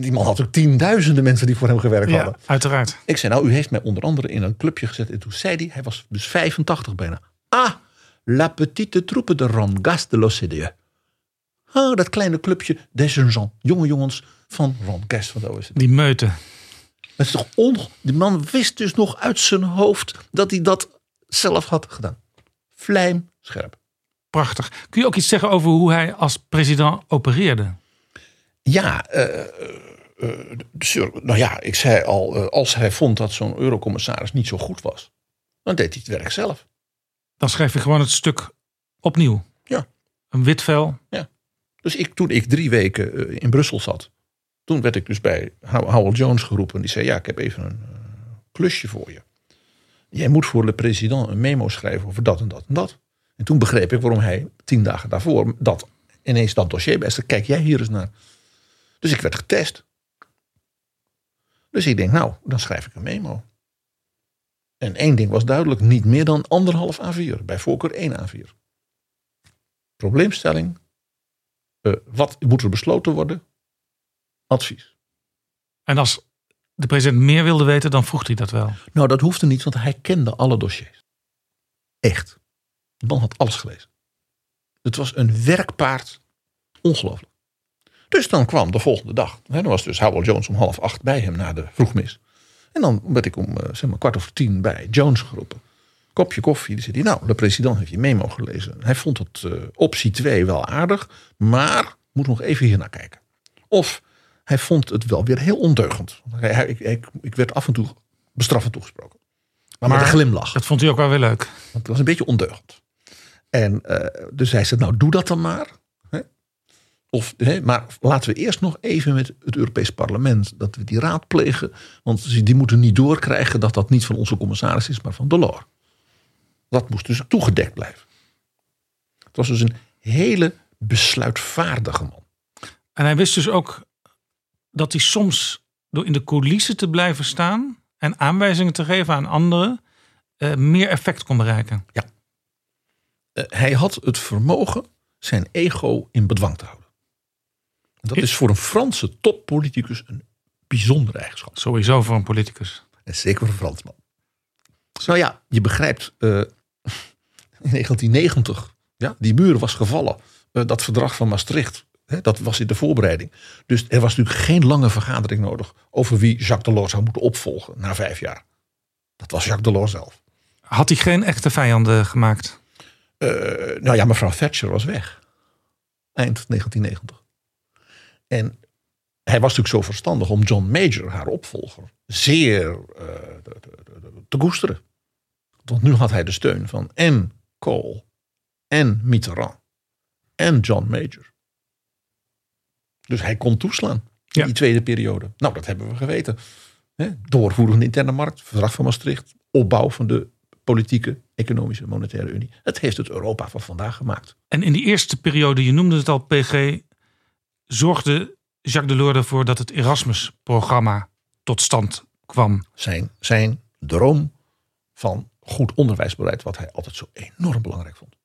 Speaker 5: Die man had ook tienduizenden mensen die voor hem gewerkt hadden.
Speaker 4: Ja, uiteraard.
Speaker 5: Ik zei, nou, u heeft mij onder andere in een clubje gezet. En toen zei hij, hij was dus 85 bijna. Ah, la petite troupe de Ron Gas de l'OCDE. Ah, dat kleine clubje des jeunes jonge jongens van Ron Gas van de OECD.
Speaker 4: Die meute.
Speaker 5: Dat is toch on... Die man wist dus nog uit zijn hoofd dat hij dat zelf had gedaan. Vlijm scherp.
Speaker 4: Prachtig. Kun je ook iets zeggen over hoe hij als president opereerde?
Speaker 5: Ja, eh, eh, de- nou ja, ik zei al, eh, als hij vond dat zo'n eurocommissaris niet zo goed was, dan deed hij het werk zelf.
Speaker 4: Dan schrijf je gewoon het stuk opnieuw.
Speaker 5: Ja.
Speaker 4: Een wit vel.
Speaker 5: Dus ik, toen ik drie weken eh, in Brussel zat, toen werd ik dus bij How- Howell Jones geroepen. Die zei, ja, ik heb even een eh, klusje voor je. Jij moet voor de president een memo schrijven over dat en dat en dat. En toen begreep ik waarom hij tien dagen daarvoor dat ineens dat dossier zei, Kijk jij hier eens naar. Dus ik werd getest. Dus ik denk, nou, dan schrijf ik een memo. En één ding was duidelijk, niet meer dan anderhalf A4. Bij voorkeur één A4. Probleemstelling, eh, wat moet er besloten worden? Advies.
Speaker 4: En als de president meer wilde weten, dan vroeg hij dat wel.
Speaker 5: Nou, dat hoefde niet, want hij kende alle dossiers. Echt. De man had alles gelezen. Het was een werkpaard. Ongelooflijk. Dus dan kwam de volgende dag. Hè, dan was dus Howell Jones om half acht bij hem na de vroegmis. En dan werd ik om eh, zeg maar kwart over tien bij Jones geroepen. Kopje koffie. Die zei hij, nou, de president heeft je memo gelezen. Hij vond het eh, optie 2 wel aardig, maar moet nog even hier naar kijken. Of hij vond het wel weer heel ondeugend. Hij- hij- ik, ik, werd af en toe bestraffend toegesproken. Maar, met een glimlach.
Speaker 4: Dat vond hij ook wel weer leuk.
Speaker 5: Want het was een beetje ondeugend. En eh, dus hij zei, nou doe dat dan maar. Of, hè, maar laten we eerst nog even met het Europees Parlement, dat we die raadplegen. Want die moeten niet doorkrijgen dat dat niet van onze commissaris is, maar van Delors. Dat moest dus toegedekt blijven. Het was dus een hele besluitvaardige man.
Speaker 4: En hij wist dus ook dat hij soms door in de coulissen te blijven staan en aanwijzingen te geven aan anderen eh, meer effect kon bereiken.
Speaker 5: Eh, hij had het vermogen zijn ego in bedwang te houden. Dat is voor een Franse toppoliticus een bijzondere eigenschap.
Speaker 4: Sowieso voor een politicus.
Speaker 5: En zeker voor een Fransman. Nou ja, je begrijpt, eh, in 1990, ja, die muur was gevallen. Eh, dat verdrag van Maastricht, hè, dat was in de voorbereiding. Dus er was natuurlijk geen lange vergadering nodig over wie Jacques Delors zou moeten opvolgen na vijf jaar. Dat was Jacques Delors zelf.
Speaker 4: Had hij geen echte vijanden gemaakt?
Speaker 5: Eh, nou ja, mevrouw Thatcher was weg. Eind 1990. En hij was natuurlijk zo verstandig om John Major, haar opvolger, zeer uh, te, te, te koesteren. Want nu had hij de steun van en Kohl en Mitterrand en John Major. Dus hij kon toeslaan in
Speaker 4: Ja.
Speaker 5: die tweede periode. Nou, dat hebben we geweten. Doorvoerende interne markt, verdrag van Maastricht, opbouw van de politieke, economische, monetaire unie. Het heeft het Europa van vandaag gemaakt.
Speaker 4: En in die eerste periode, je noemde het al, PG, zorgde Jacques Delors ervoor dat het Erasmus-programma tot stand kwam.
Speaker 5: Zijn, zijn droom van goed onderwijsbeleid, wat hij altijd zo enorm belangrijk vond.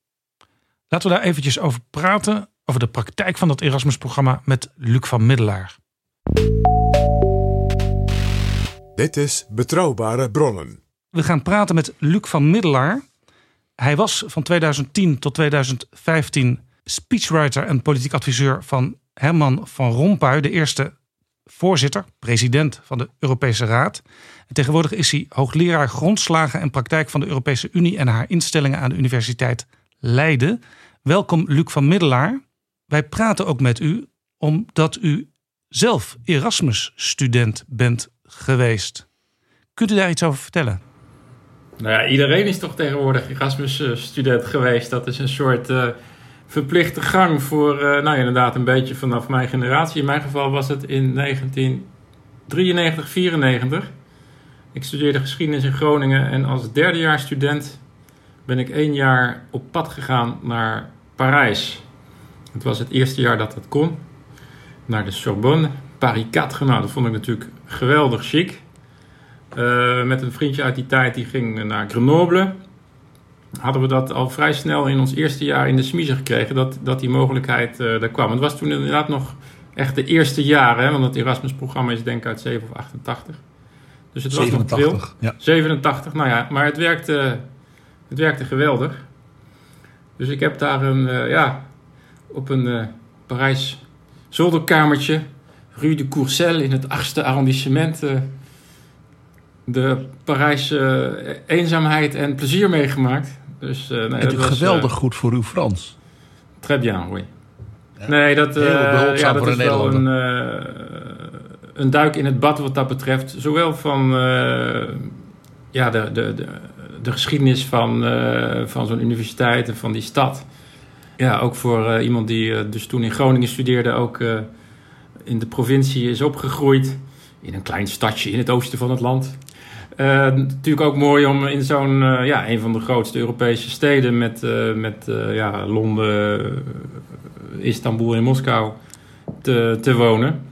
Speaker 4: Laten we daar eventjes over praten, over de praktijk van dat Erasmus-programma met Luc van Middelaar.
Speaker 3: Dit is Betrouwbare Bronnen.
Speaker 4: We gaan praten met Luc van Middelaar. Hij was van 2010 tot 2015 speechwriter en politiek adviseur van Herman van Rompuy, de eerste voorzitter, president van de Europese Raad. En tegenwoordig is hij hoogleraar grondslagen en praktijk van de Europese Unie en haar instellingen aan de Universiteit Leiden. Welkom Luc van Middelaar. Wij praten ook met u omdat u zelf Erasmus-student bent geweest. Kunt u daar iets over vertellen?
Speaker 8: Nou ja, iedereen is toch tegenwoordig Erasmus-student geweest. Dat is een soort eh, verplichte gang voor, eh, nou ja, inderdaad, een beetje vanaf mijn generatie. In mijn geval was het in 1993, 94. Ik studeerde geschiedenis in Groningen en als derdejaarsstudent ben ik één jaar op pad gegaan naar Parijs. Het was het eerste jaar dat dat kon. Naar de Sorbonne, Paris 4. Nou, dat vond ik natuurlijk geweldig chic. Uh, met een vriendje uit die tijd die ging naar Grenoble. Hadden we dat al vrij snel in ons eerste jaar in de smiezen gekregen, dat, dat die mogelijkheid uh, er kwam. Het was toen inderdaad nog echt de eerste jaren, hè, want het Erasmus-programma is denk ik uit 7 of 88. Dus het
Speaker 5: 87,
Speaker 8: was nog veel.
Speaker 5: ja.
Speaker 8: 87, nou ja, maar het werkte, het werkte geweldig. Dus ik heb daar een, uh, ja, op een uh, Parijs zolderkamertje, Rue de Courcelles in het 8e arrondissement de Parijse eenzaamheid en plezier meegemaakt. Dus, uh, nee,
Speaker 5: Het is geweldig uh, goed voor uw Frans.
Speaker 8: Très bien, oui. Ja. Nee, dat, uh, ja, dat is wel een, een duik in het bad wat dat betreft. Zowel van ja, de, de, de, de, geschiedenis van, van zo'n universiteit en van die stad. Ja, ook voor iemand die dus toen in Groningen studeerde, ook in de provincie is opgegroeid. In een klein stadje in het oosten van het land. Uh, natuurlijk ook mooi om in zo'n, uh, ja, een van de grootste Europese steden met, uh, met ja, Londen, Istanbul en Moskou te, te wonen.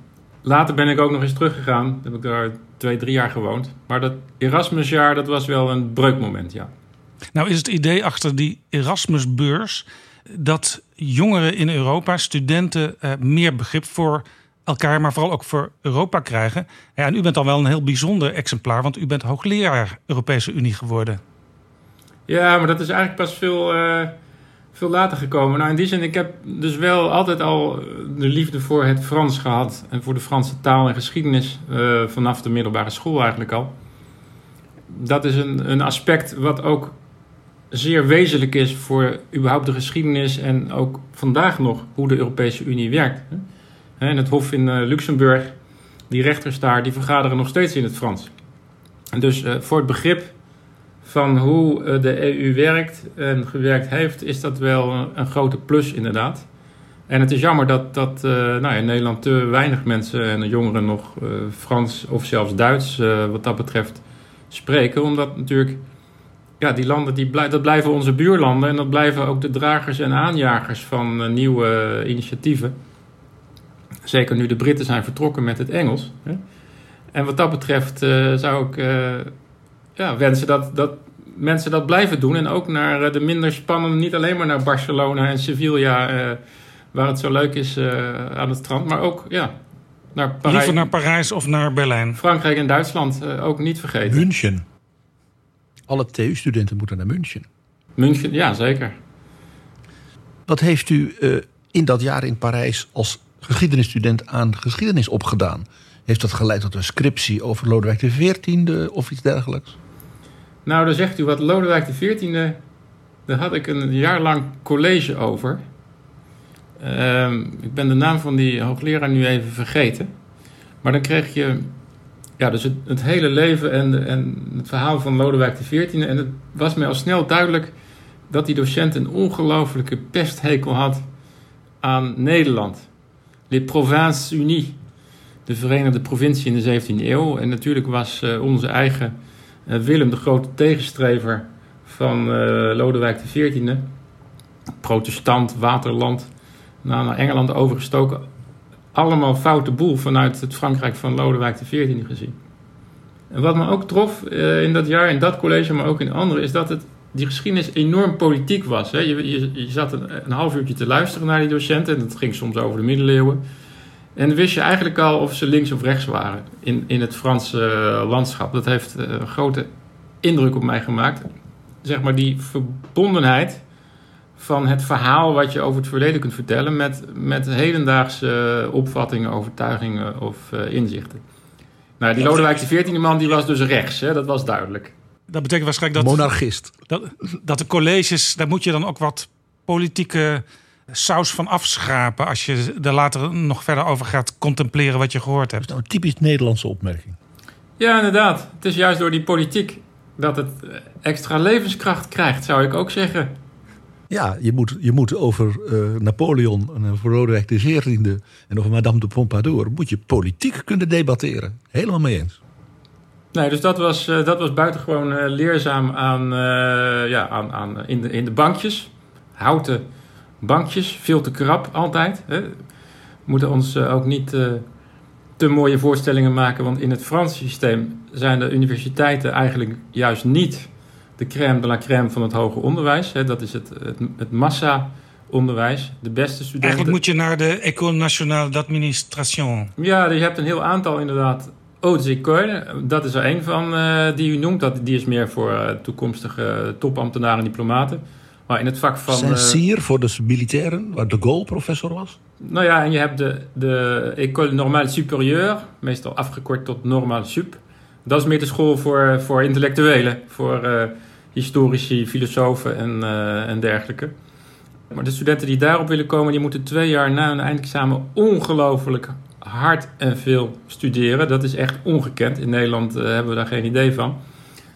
Speaker 8: Later ben ik ook nog eens teruggegaan. Heb ik daar twee, drie jaar gewoond. Maar dat Erasmusjaar, dat was wel een breukmoment, ja.
Speaker 4: Nou is het idee achter die Erasmusbeurs dat jongeren in Europa, studenten, meer begrip voor elkaar, maar vooral ook voor Europa krijgen. Ja, en u bent dan wel een heel bijzonder exemplaar, want u bent hoogleraar Europese Unie geworden.
Speaker 8: Ja, maar dat is eigenlijk pas veel, uh, veel later gekomen. Nou, in die zin, ik heb dus wel altijd al de liefde voor het Frans gehad en voor de Franse taal en geschiedenis uh, vanaf de middelbare school eigenlijk al. Dat is een, een aspect wat ook zeer wezenlijk is voor überhaupt de geschiedenis en ook vandaag nog hoe de Europese Unie werkt. En het Hof in uh, Luxemburg, die rechters daar, die vergaderen nog steeds in het Frans. En dus uh, voor het begrip van hoe uh, de EU werkt en gewerkt heeft, is dat wel een, grote plus inderdaad. En het is jammer dat, dat nou, in Nederland te weinig mensen en jongeren nog Frans of zelfs Duits wat dat betreft spreken. Omdat natuurlijk, ja, die landen, die blijven onze buurlanden en dat blijven ook de dragers en aanjagers van nieuwe initiatieven. Zeker nu de Britten zijn vertrokken met het Engels. Hè? En wat dat betreft uh, zou ik uh, ja, wensen dat, dat mensen dat blijven doen. En ook naar uh, de minder spannende, niet alleen maar naar Barcelona en Sevilla waar het zo leuk is eh, aan het strand. Maar ook ja, naar Parijs.
Speaker 4: Liever naar Parijs of naar Berlijn.
Speaker 8: Frankrijk en Duitsland eh, ook niet vergeten.
Speaker 5: München. Alle TU-studenten moeten naar München.
Speaker 8: München, ja zeker.
Speaker 5: Wat heeft u eh, in dat jaar in Parijs als geschiedenisstudent aan geschiedenis opgedaan? Heeft dat geleid tot een scriptie over Lodewijk XIV of iets dergelijks?
Speaker 8: Nou, dan zegt u wat Lodewijk XIV. Daar had ik een jaar lang college over. Ehm, ik ben de naam van die hoogleraar nu even vergeten. Maar dan kreeg je ja, dus het, hele leven en, en het verhaal van Lodewijk XIV. En het was mij al snel duidelijk dat die docent een ongelofelijke pesthekel had aan Nederland. Les Provinces Unies, de Verenigde Provincie in de 17e eeuw. En natuurlijk was uh, onze eigen uh, Willem de grote tegenstrever van uh, Lodewijk XIV. Protestant, waterland, nou, naar Engeland overgestoken. Allemaal foute boel vanuit het Frankrijk van Lodewijk XIV gezien. En wat me ook trof in dat jaar, in dat college, maar ook in andere, is dat het die geschiedenis enorm politiek was. Hè. Je, je, je zat een, een, half uurtje te luisteren naar die docenten. En dat ging soms over de middeleeuwen. En dan wist je eigenlijk al of ze links of rechts waren in, in het Franse landschap. Dat heeft een grote indruk op mij gemaakt. Zeg maar die verbondenheid van het verhaal wat je over het verleden kunt vertellen... met, met hedendaagse opvattingen, overtuigingen of uh, inzichten. Nou, die Lodewijk XIV man die was dus rechts, hè, dat was duidelijk.
Speaker 4: Dat betekent waarschijnlijk dat...
Speaker 5: Monarchist.
Speaker 4: Dat, dat de colleges, daar moet je dan ook wat politieke saus van afschrapen... als je er later nog verder over gaat contempleren wat je gehoord hebt.
Speaker 5: Dat is nou een typisch Nederlandse opmerking.
Speaker 8: Ja, inderdaad. Het is juist door die politiek dat het extra levenskracht krijgt, zou ik ook zeggen.
Speaker 5: Ja, je moet, je moet over uh, Napoleon en over Lodewijk XIV en over Madame de Pompadour... moet je politiek kunnen debatteren. Helemaal mee eens.
Speaker 8: Nee, dus dat was, uh, dat was buitengewoon uh, leerzaam aan, uh, ja, aan, aan, in, de, in de bankjes. Houten bankjes, veel te krap altijd. Hè. We moeten ons ook niet te mooie voorstellingen maken, want in het Franse systeem zijn de universiteiten eigenlijk juist niet de crème de la crème van het hoger onderwijs. Hè. Dat is het, het, het massa-onderwijs. De beste studenten.
Speaker 4: Eigenlijk moet je naar de École Nationale d'Administration.
Speaker 8: Ja, je hebt een heel aantal inderdaad Hautes Écoles, dat is er een van uh, die u noemt. Dat, die is meer voor uh, toekomstige topambtenaren en diplomaten. Maar in het vak van...
Speaker 5: Saint-Cyr uh, voor de militairen, waar de Gaulle professor was?
Speaker 8: Nou ja, en je hebt de, de École Normale Supérieure, meestal afgekort tot Normale Sup. Dat is meer de school voor, voor intellectuelen, voor historici, filosofen en, en dergelijke. Maar de studenten die daarop willen komen, die moeten twee jaar na hun eindexamen ongelooflijk hard en veel studeren. Dat is echt ongekend. In Nederland uh, hebben we daar geen idee van.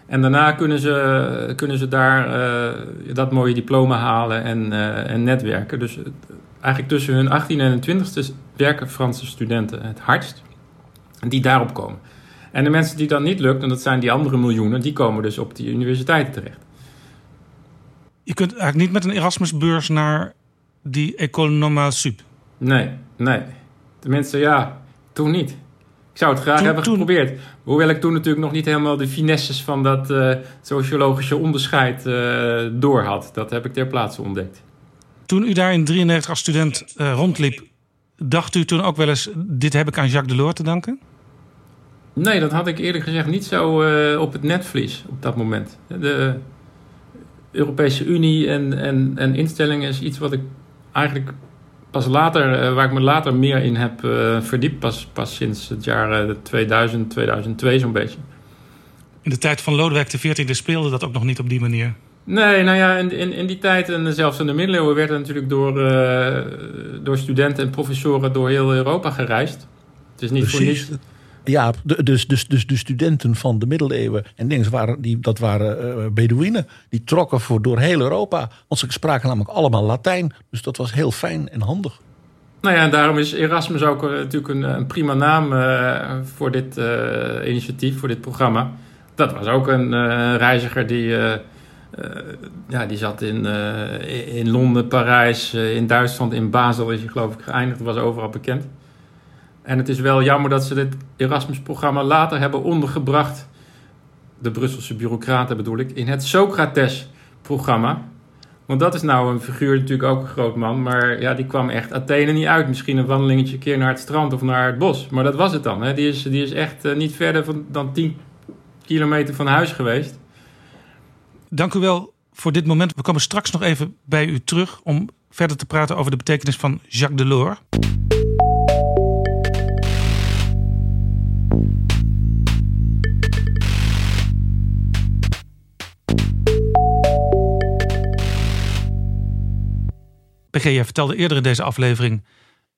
Speaker 8: En daarna kunnen ze, kunnen ze daar uh, dat mooie diploma halen en, uh, en netwerken. Dus eigenlijk tussen hun 18 en 20ste werken Franse studenten het hardst. Die daarop komen. En de mensen die dat niet lukt, en dat zijn die andere miljoenen, die komen dus op die universiteiten terecht.
Speaker 4: Je kunt eigenlijk niet met een Erasmusbeurs naar die École Normale Sup.
Speaker 8: Nee, nee. Tenminste, ja, toen niet. Ik zou het graag toen, hebben toen... geprobeerd. Hoewel ik toen natuurlijk nog niet helemaal de finesses van dat uh, sociologische onderscheid uh, door had. Dat heb ik ter plaatse ontdekt.
Speaker 4: Toen u daar in 93 als student uh, rondliep, dacht u toen ook wel eens: dit heb ik aan Jacques Delors te danken?
Speaker 8: Nee, dat had ik eerlijk gezegd niet zo op het netvlies op dat moment. De Europese Unie en, en, en instellingen is iets wat ik eigenlijk pas later, waar ik me later meer in heb uh, verdiept, pas, pas sinds het jaar 2000, 2002 zo'n beetje.
Speaker 4: In de tijd van Lodewijk XIV speelde dat ook nog niet op die manier?
Speaker 8: Nee, nou ja, in, in, in die tijd en zelfs in de middeleeuwen werd er natuurlijk door, uh, door studenten en professoren door heel Europa gereisd. Het is niet
Speaker 5: Precies.
Speaker 8: voor niets.
Speaker 5: Ja, dus, dus, dus de studenten van de middeleeuwen en dingen, waren, die, dat waren uh, Bedouinen. Die trokken voor door heel Europa. Want ze spraken namelijk allemaal Latijn. Dus dat was heel fijn en handig.
Speaker 8: Nou ja, en daarom is Erasmus ook uh, natuurlijk een, een, prima naam uh, voor dit initiatief, voor dit programma. Dat was ook een reiziger die, ja, die zat in, in Londen, Parijs, in Duitsland, in Basel is hij geloof ik geëindigd. Was overal bekend. En het is wel jammer dat ze dit Erasmus-programma later hebben ondergebracht, de Brusselse bureaucraten bedoel ik, in het Socrates-programma. Want dat is nou een figuur, natuurlijk ook een groot man. Maar ja, die kwam echt Athene niet uit. Misschien een wandelingetje een keer naar het strand of naar het bos. Maar dat was het dan. Hè. Die, is, die is echt eh, niet verder dan 10 kilometer van huis geweest.
Speaker 4: Dank u wel voor dit moment. We komen straks nog even bij u terug om verder te praten over de betekenis van Jacques Delors. PG, jij vertelde eerder in deze aflevering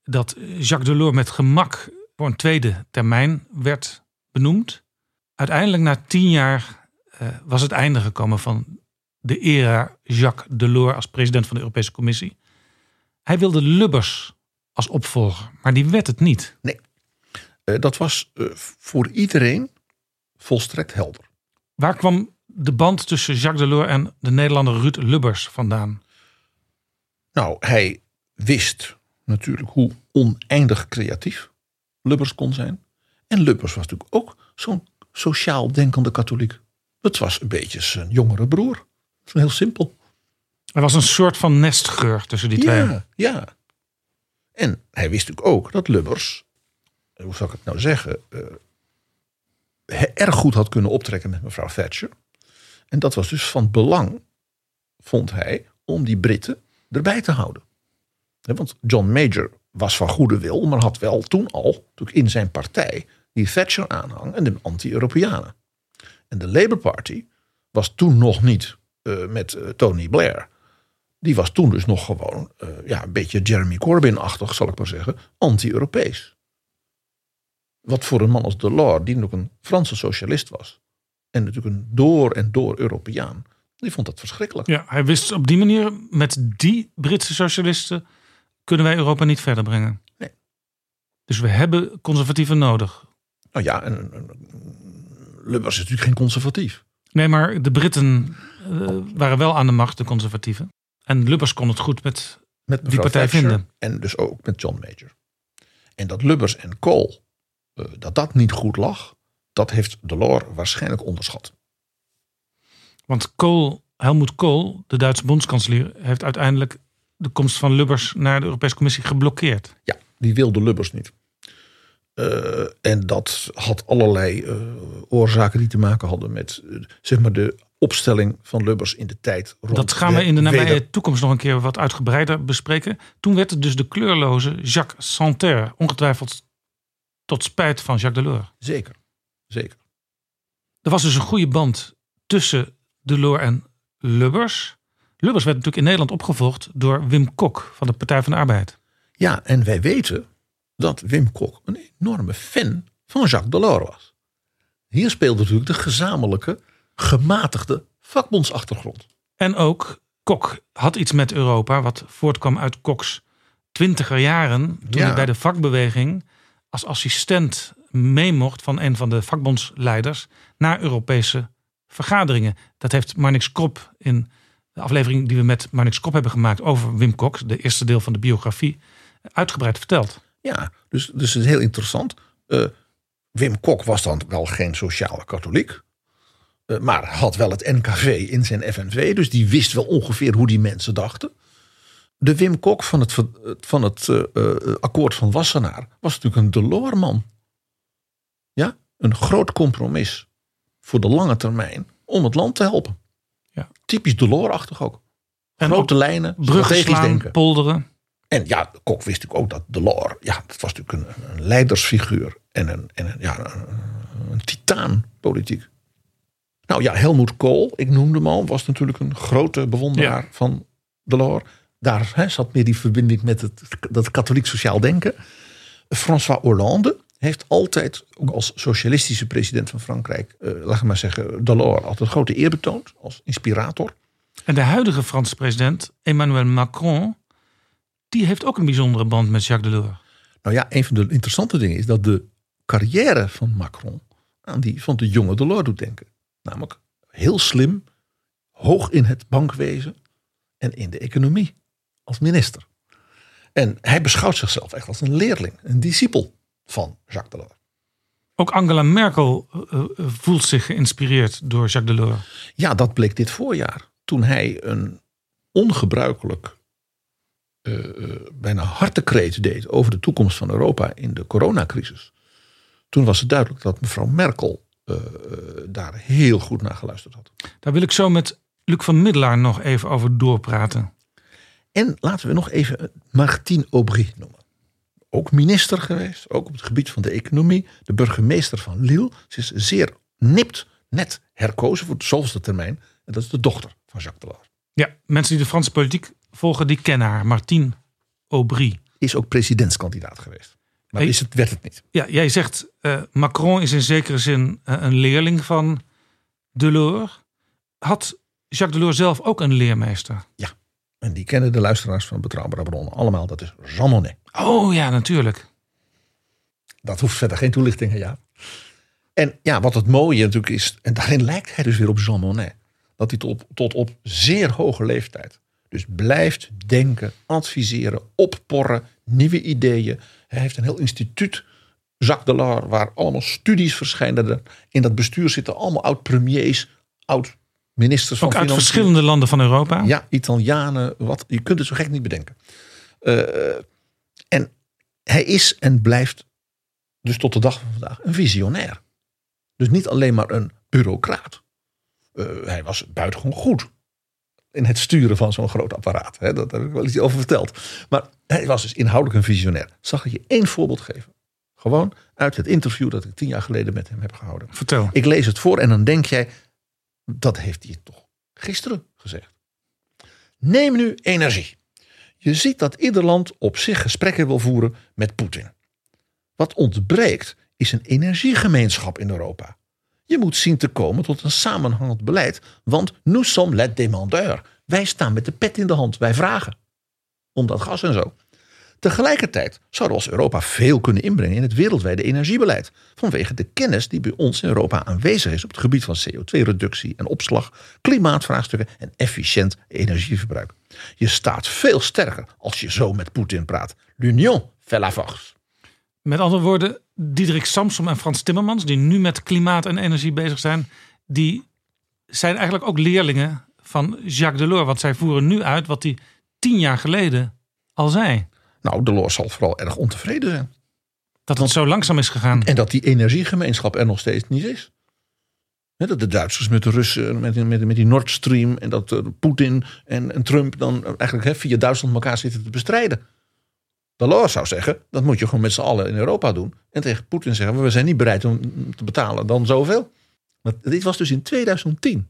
Speaker 4: dat Jacques Delors met gemak voor een tweede termijn werd benoemd. Uiteindelijk na tien jaar uh, was het einde gekomen van de era Jacques Delors als president van de Europese Commissie. Hij wilde Lubbers als opvolger, maar die werd het niet.
Speaker 5: Nee, uh, dat was uh, voor iedereen volstrekt helder.
Speaker 4: Waar kwam de band tussen Jacques Delors en de Nederlander Ruud Lubbers vandaan?
Speaker 5: Nou, hij wist natuurlijk hoe oneindig creatief Lubbers kon zijn. En Lubbers was natuurlijk ook zo'n sociaal denkende katholiek. Het was een beetje zijn jongere broer. Heel simpel.
Speaker 4: Er was een soort van nestgeur tussen die twee.
Speaker 5: Ja, ja. En hij wist natuurlijk ook dat Lubbers, hoe zou ik het nou zeggen, uh, erg goed had kunnen optrekken met mevrouw Thatcher. En dat was dus van belang, vond hij, om die Britten erbij te houden. Want John Major was van goede wil, maar had wel toen al natuurlijk in zijn partij die Thatcher aanhang en de anti-Europeanen. En de Labour Party was toen nog niet uh, met uh, Tony Blair. Die was toen dus nog gewoon uh, ja, een beetje Jeremy Corbyn-achtig, zal ik maar zeggen, anti-Europees. Wat voor een man als Delors, die nog een Franse socialist was, en natuurlijk een door en door Europeaan, die vond dat verschrikkelijk.
Speaker 4: Ja, hij wist op die manier, met die Britse socialisten, kunnen wij Europa niet verder brengen.
Speaker 5: Nee.
Speaker 4: Dus we hebben conservatieven nodig.
Speaker 5: Nou ja, en, en Lubbers is natuurlijk geen conservatief.
Speaker 4: Nee, maar de Britten uh, waren wel aan de macht, de conservatieven. En Lubbers kon het goed met,
Speaker 5: met
Speaker 4: die partij
Speaker 5: Thatcher
Speaker 4: vinden.
Speaker 5: En dus ook met John Major. En dat Lubbers en Kool, uh, dat dat niet goed lag, dat heeft Delors waarschijnlijk onderschat.
Speaker 4: Want Kool, Helmoet Kool, de Duitse bondskanselier, heeft uiteindelijk de komst van Lubbers naar de Europese Commissie geblokkeerd.
Speaker 5: Ja, die wilde Lubbers niet. Uh, en dat had allerlei uh, oorzaken die te maken hadden met uh, zeg maar de opstelling van Lubbers in de tijd. Rond
Speaker 4: dat gaan we in de nabije toekomst nog een keer wat uitgebreider bespreken. Toen werd het dus de kleurloze Jacques Santerre, ongetwijfeld tot spijt van Jacques Delors.
Speaker 5: Zeker, zeker.
Speaker 4: Er was dus een goede band tussen Delors en Lubbers. Lubbers werd natuurlijk in Nederland opgevolgd door Wim Kok van de Partij van de Arbeid.
Speaker 5: Ja, en wij weten dat Wim Kok een enorme fan van Jacques Delors was. Hier speelde natuurlijk de gezamenlijke, gematigde vakbondsachtergrond.
Speaker 4: En ook Kok had iets met Europa, wat voortkwam uit Koks twintiger jaren. Toen
Speaker 5: Ja.
Speaker 4: hij bij de vakbeweging als assistent mee mocht van een van de vakbondsleiders naar Europese vergaderingen. Dat heeft Marnix Krop in de aflevering die we met Marnix Krop hebben gemaakt over Wim Kok, de eerste deel van de biografie, uitgebreid verteld.
Speaker 5: Ja, dus, dus het is heel interessant. Eh, Wim Kok was dan wel geen sociale katholiek. eh, maar had wel het NKV in zijn FNV. Dus die wist wel ongeveer hoe die mensen dachten. De Wim Kok van het, van het eh, akkoord van Wassenaar was natuurlijk een Delors-man. Ja, een groot compromis voor de lange termijn om het land te helpen.
Speaker 4: Ja.
Speaker 5: Typisch Delors-achtig ook.
Speaker 4: En
Speaker 5: lijnen,
Speaker 4: Bruggen
Speaker 5: denken.
Speaker 4: polderen.
Speaker 5: En ja, Kok wist natuurlijk ook dat Delors, ja, dat was natuurlijk een, een leidersfiguur en een, en een, ja, een, een titaan politiek. Nou ja, Helmoet Kool, ik noemde hem al, was natuurlijk een grote bewonderaar
Speaker 4: Ja.
Speaker 5: van Delors. Daar hè, zat meer die verbinding met het, dat katholiek sociaal denken. François Hollande heeft altijd, ook als socialistische president van Frankrijk, eh, laat ik maar zeggen, Delors altijd grote eer betoond als inspirator.
Speaker 4: En de huidige Franse president, Emmanuel Macron, die heeft ook een bijzondere band met Jacques Delors.
Speaker 5: Nou ja, een van de interessante dingen is dat de carrière van Macron aan die van de jonge Delors doet denken. Namelijk heel slim, hoog in het bankwezen en in de economie als minister. En hij beschouwt zichzelf echt als een leerling, een discipel van Jacques Delors.
Speaker 4: Ook Angela Merkel eh, eh, voelt zich geïnspireerd door Jacques Delors.
Speaker 5: Ja, dat bleek dit voorjaar. Toen hij een ongebruikelijk uh, bijna hartekreet deed over de toekomst van Europa in de coronacrisis. Toen was het duidelijk dat mevrouw Merkel uh, daar heel goed naar geluisterd had.
Speaker 4: Daar wil ik zo met Luc van Middelaar nog even over doorpraten.
Speaker 5: En laten we nog even Martine Aubry noemen. Ook minister geweest, ook op het gebied van de economie. De burgemeester van Lille. Ze is zeer nipt net herkozen voor de zoveelste termijn. En dat is de dochter van Jacques Delors.
Speaker 4: Ja, mensen die de Franse politiek volgen, die kennen haar. Martine Aubry.
Speaker 5: Is ook presidentskandidaat geweest. Maar is het, werd het niet.
Speaker 4: Ja, jij zegt uh, Macron is in zekere zin uh, een leerling van Delors. Had Jacques Delors zelf ook een leermeester?
Speaker 5: Ja, en die kennen de luisteraars van Betrouwbare Bronnen allemaal. Dat is Jean.
Speaker 4: Oh ja, natuurlijk.
Speaker 5: Dat hoeft verder geen toelichting, ja. En ja, wat het mooie natuurlijk is, en daarin lijkt hij dus weer op Jean Monnet. Dat hij tot, tot op zeer hoge leeftijd dus blijft denken, adviseren, opporren, nieuwe ideeën. Hij heeft een heel instituut, Jacques Delors, waar allemaal studies verschijnen. In dat bestuur zitten allemaal oud-premiers, oud-ministers van
Speaker 4: Ook uit verschillende landen van Europa?
Speaker 5: Ja, Italianen, wat, je kunt het zo gek niet bedenken. Uh, en hij is en blijft dus tot de dag van vandaag een visionair. Dus niet alleen maar een bureaucraat. Uh, hij was buitengewoon goed in het sturen van zo'n groot apparaat. Hè? Dat heb ik wel iets over verteld. Maar hij was dus inhoudelijk een visionair. Zag ik je één voorbeeld geven? Gewoon uit het interview dat ik tien jaar geleden met hem heb gehouden.
Speaker 4: Vertel.
Speaker 5: Ik lees het voor en dan denk jij, dat heeft hij toch gisteren gezegd. Neem nu energie. Je ziet dat ieder land op zich gesprekken wil voeren met Poetin. Wat ontbreekt is een energiegemeenschap in Europa. Je moet zien te komen tot een samenhangend beleid, want nous sommes les demandeurs. Wij staan met de pet in de hand, wij vragen om dat gas en zo. Tegelijkertijd zouden we als Europa veel kunnen inbrengen in het wereldwijde energiebeleid. Vanwege de kennis die bij ons in Europa aanwezig is op het gebied van CO2-reductie en opslag, klimaatvraagstukken en efficiënt energieverbruik. Je staat veel sterker als je zo met Poetin praat. L'union fait la force.
Speaker 4: Met andere woorden, Diederik Samsom en Frans Timmermans, die nu met klimaat en energie bezig zijn, die zijn eigenlijk ook leerlingen van Jacques Delors. Want zij voeren nu uit wat hij tien jaar geleden al zei.
Speaker 5: Nou, Delors zal vooral erg ontevreden zijn.
Speaker 4: Dat het zo langzaam is gegaan.
Speaker 5: En dat die energiegemeenschap er nog steeds niet is. dat de Duitsers met de Russen, met, met, met die Nord Stream en dat uh, Poetin en, en, Trump dan eigenlijk he, via Duitsland elkaar zitten te bestrijden. Delors zou zeggen, dat moet je gewoon met z'n allen in Europa doen. En tegen Poetin zeggen, we zijn niet bereid om te betalen dan zoveel. Maar dit was dus in 2010.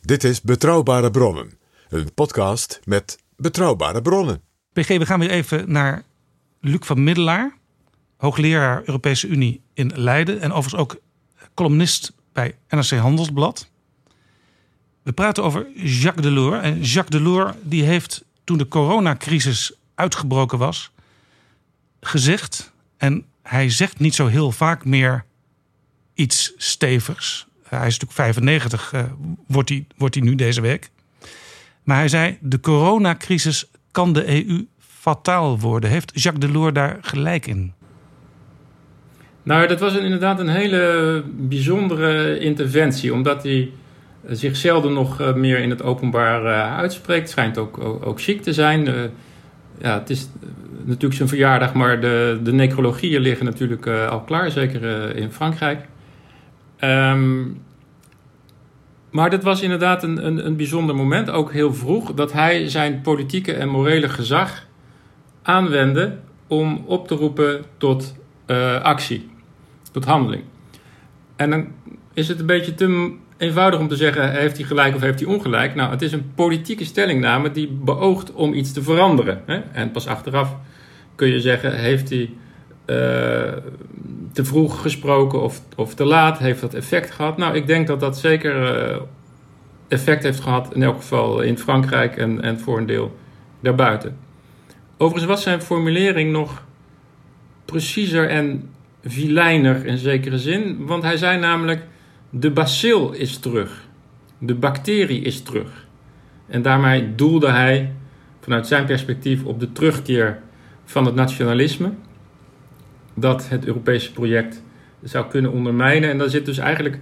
Speaker 3: Dit is Betrouwbare Bronnen. Een podcast met betrouwbare bronnen.
Speaker 4: We gaan weer even naar Luc van Middelaar. Hoogleraar Europese Unie in Leiden. En overigens ook columnist bij NRC Handelsblad. We praten over Jacques Delors. En Jacques Delors die heeft toen de coronacrisis uitgebroken was, gezegd. En hij zegt niet zo heel vaak meer iets stevigs. Hij is natuurlijk 95, uh, wordt, hij, wordt hij nu deze week. Maar hij zei: de coronacrisis kan de EU fataal worden. Heeft Jacques Delors daar gelijk in?
Speaker 8: Nou, dat was inderdaad een hele bijzondere interventie, omdat hij zich zelden nog meer in het openbaar uitspreekt. Schijnt ook, ook, chic te zijn ja, het is natuurlijk zijn verjaardag, maar de, de necrologieën liggen natuurlijk al klaar, zeker in Frankrijk. Um, maar dat was inderdaad een, een, een bijzonder moment, ook heel vroeg, dat hij zijn politieke en morele gezag aanwendde om op te roepen tot uh, actie, tot handeling. En dan is het een beetje te eenvoudig om te zeggen: heeft hij gelijk of heeft hij ongelijk? Nou, het is een politieke stellingname die beoogt om iets te veranderen. Hè? En pas achteraf kun je zeggen: heeft hij uh, te vroeg gesproken of, of te laat? Heeft dat effect gehad? Nou, ik denk dat dat zeker uh, effect heeft gehad, in elk geval in Frankrijk en, en voor een deel daarbuiten. Overigens was zijn formulering nog preciezer en vilijner in zekere zin, want hij zei namelijk de bacil is terug. De bacterie is terug. En daarmee doelde hij vanuit zijn perspectief op de terugkeer van het nationalisme. Dat het Europese project zou kunnen ondermijnen. En dan zit dus eigenlijk.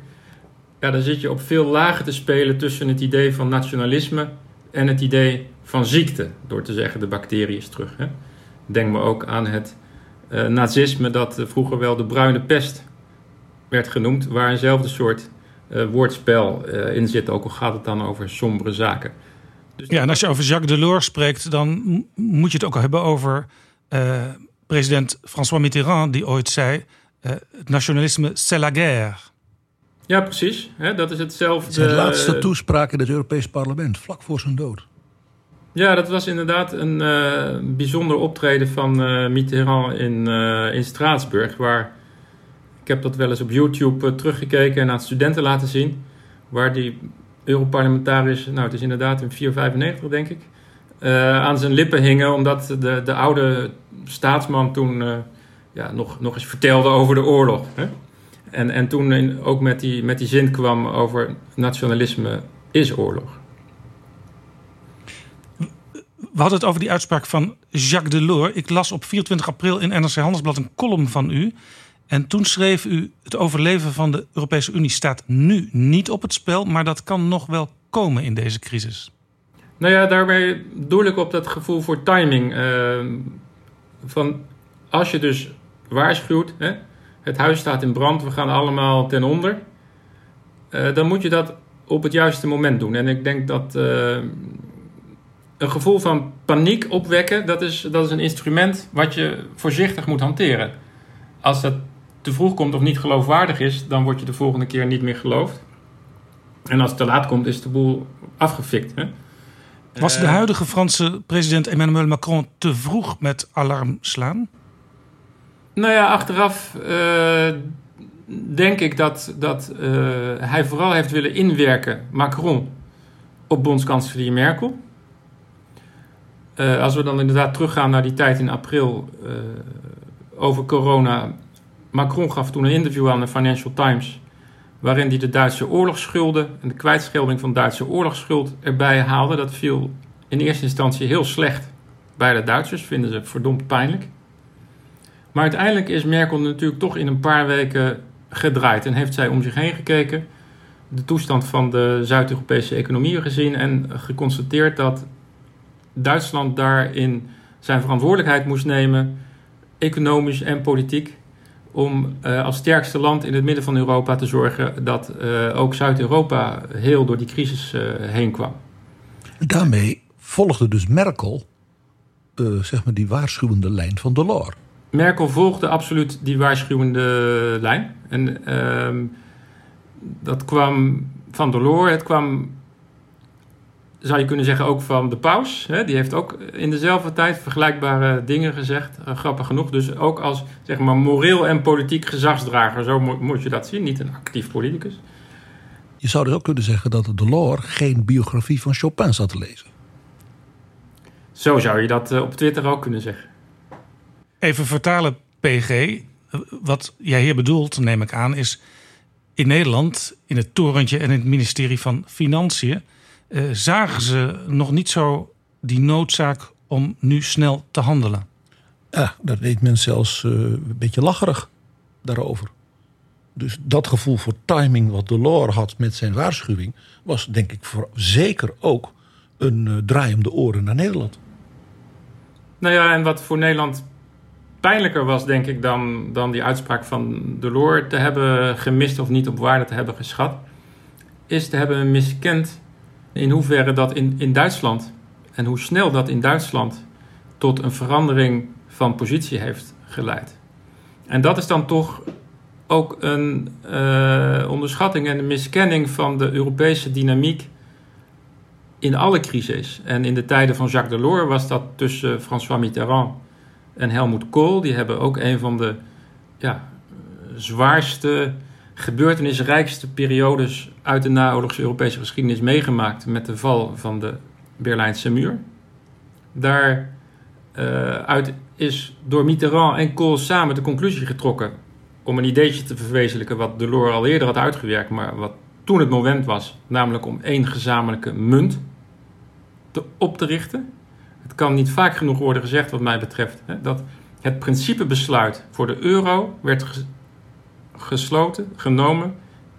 Speaker 8: Ja, dan zit je op veel lagen te spelen tussen het idee van nationalisme en het idee van ziekte, door te zeggen de bacterie is terug. Hè. Denk maar ook aan het uh, nazisme, dat vroeger wel de bruine pest werd genoemd, waar eenzelfde soort uh, woordspel in zit, ook al gaat het dan over sombere zaken.
Speaker 4: Dus ja, en als je over Jacques Delors spreekt, dan moet je het ook hebben over president François Mitterrand, die ooit zei: het nationalisme, c'est la guerre.
Speaker 8: Ja, precies. dat is hetzelfde.
Speaker 5: Zijn laatste toespraak in het Europees Parlement, vlak voor zijn dood.
Speaker 8: Ja, dat was inderdaad een uh, bijzonder optreden van uh, Mitterrand in, uh, in Straatsburg. Waar, ik heb dat wel eens op YouTube teruggekeken en aan studenten laten zien. Waar die Europarlementariërs, nou het is inderdaad in 495 denk ik, aan zijn lippen hingen. Omdat de, de oude staatsman toen ja, nog, nog eens vertelde over de oorlog. Hè? En, en toen ook met die, met die zin kwam over nationalisme is oorlog.
Speaker 4: We hadden het over die uitspraak van Jacques Delors. Ik las op 24 april in NRC Handelsblad een column van u. En toen schreef u: Het overleven van de Europese Unie staat nu niet op het spel, maar dat kan nog wel komen in deze crisis.
Speaker 8: Nou ja, daarbij doel ik op dat gevoel voor timing. Uh, van als je dus waarschuwt, hè, het huis staat in brand, we gaan allemaal ten onder. Uh, dan moet je dat op het juiste moment doen. En ik denk dat uh, een gevoel van paniek opwekken, dat is, dat is een instrument wat je voorzichtig moet hanteren. Als dat te vroeg komt of niet geloofwaardig is, dan word je de volgende keer niet meer geloofd. En als het te laat komt, is de boel afgefikt. Hè?
Speaker 4: Was de huidige Franse president Emmanuel Macron te vroeg met alarm slaan?
Speaker 8: Nou ja, achteraf uh, denk ik dat, dat uh, hij vooral heeft willen inwerken, Macron, op bondskanselier Merkel. Uh, als we dan inderdaad teruggaan naar die tijd in april over corona. Macron gaf toen een interview aan de Financial Times. Waarin hij de Duitse oorlogsschulden en de kwijtschelding van Duitse oorlogsschuld erbij haalde. Dat viel in eerste instantie heel slecht bij de Duitsers, vinden ze verdomd pijnlijk. Maar uiteindelijk is Merkel natuurlijk toch in een paar weken gedraaid en heeft zij om zich heen gekeken, de toestand van de Zuid-Europese economieën gezien en geconstateerd dat Duitsland daarin zijn verantwoordelijkheid moest nemen, economisch en politiek, om uh, als sterkste land in het midden van Europa te zorgen dat uh, ook Zuid-Europa heel door die crisis uh, heen kwam.
Speaker 5: Daarmee volgde dus Merkel zeg maar die waarschuwende lijn van Delors.
Speaker 8: Merkel volgde absoluut die waarschuwende lijn. En uh, dat kwam van Delors, het kwam, zou je kunnen zeggen, ook van de paus. Hè? Die heeft ook in dezelfde tijd vergelijkbare dingen gezegd, uh, grappig genoeg. Dus ook als zeg maar, moreel en politiek gezagsdrager, zo mo moet je dat zien, niet een actief politicus.
Speaker 5: Je zou dus ook kunnen zeggen dat Delors geen biografie van Chopin zat te lezen.
Speaker 8: Zo zou je dat uh, op Twitter ook kunnen zeggen.
Speaker 4: Even vertalen, PG. Wat jij hier bedoelt, neem ik aan, is in Nederland, in het torentje en in het ministerie van Financiën, eh, zagen ze nog niet zo die noodzaak om nu snel te handelen.
Speaker 5: Ja, dat deed men zelfs uh, een beetje lacherig daarover. Dus dat gevoel voor timing wat Delors had met zijn waarschuwing, was denk ik voor zeker ook een uh, draai om de oren naar Nederland.
Speaker 8: Nou ja, en wat voor Nederland pijnlijker was, denk ik, dan, dan die uitspraak van Delors te hebben gemist of niet op waarde te hebben geschat, is te hebben miskend in hoeverre dat in, in Duitsland en hoe snel dat in Duitsland tot een verandering van positie heeft geleid. En dat is dan toch ook een uh, onderschatting en een miskenning van de Europese dynamiek in alle crises. En in de tijden van Jacques Delors was dat tussen François Mitterrand en Helmoet Kool. Die hebben ook een van de ja, zwaarste, gebeurtenisrijkste periodes uit de naoorlogse Europese geschiedenis meegemaakt met de val van de Berlijnse muur. Daaruit uh, is door Mitterrand en Kool samen de conclusie getrokken om een ideetje te verwezenlijken wat Delors al eerder had uitgewerkt, maar wat toen het moment was, namelijk om één gezamenlijke munt te, op te richten. Het kan niet vaak genoeg worden gezegd, wat mij betreft, hè, dat het principebesluit voor de euro werd gesloten, genomen,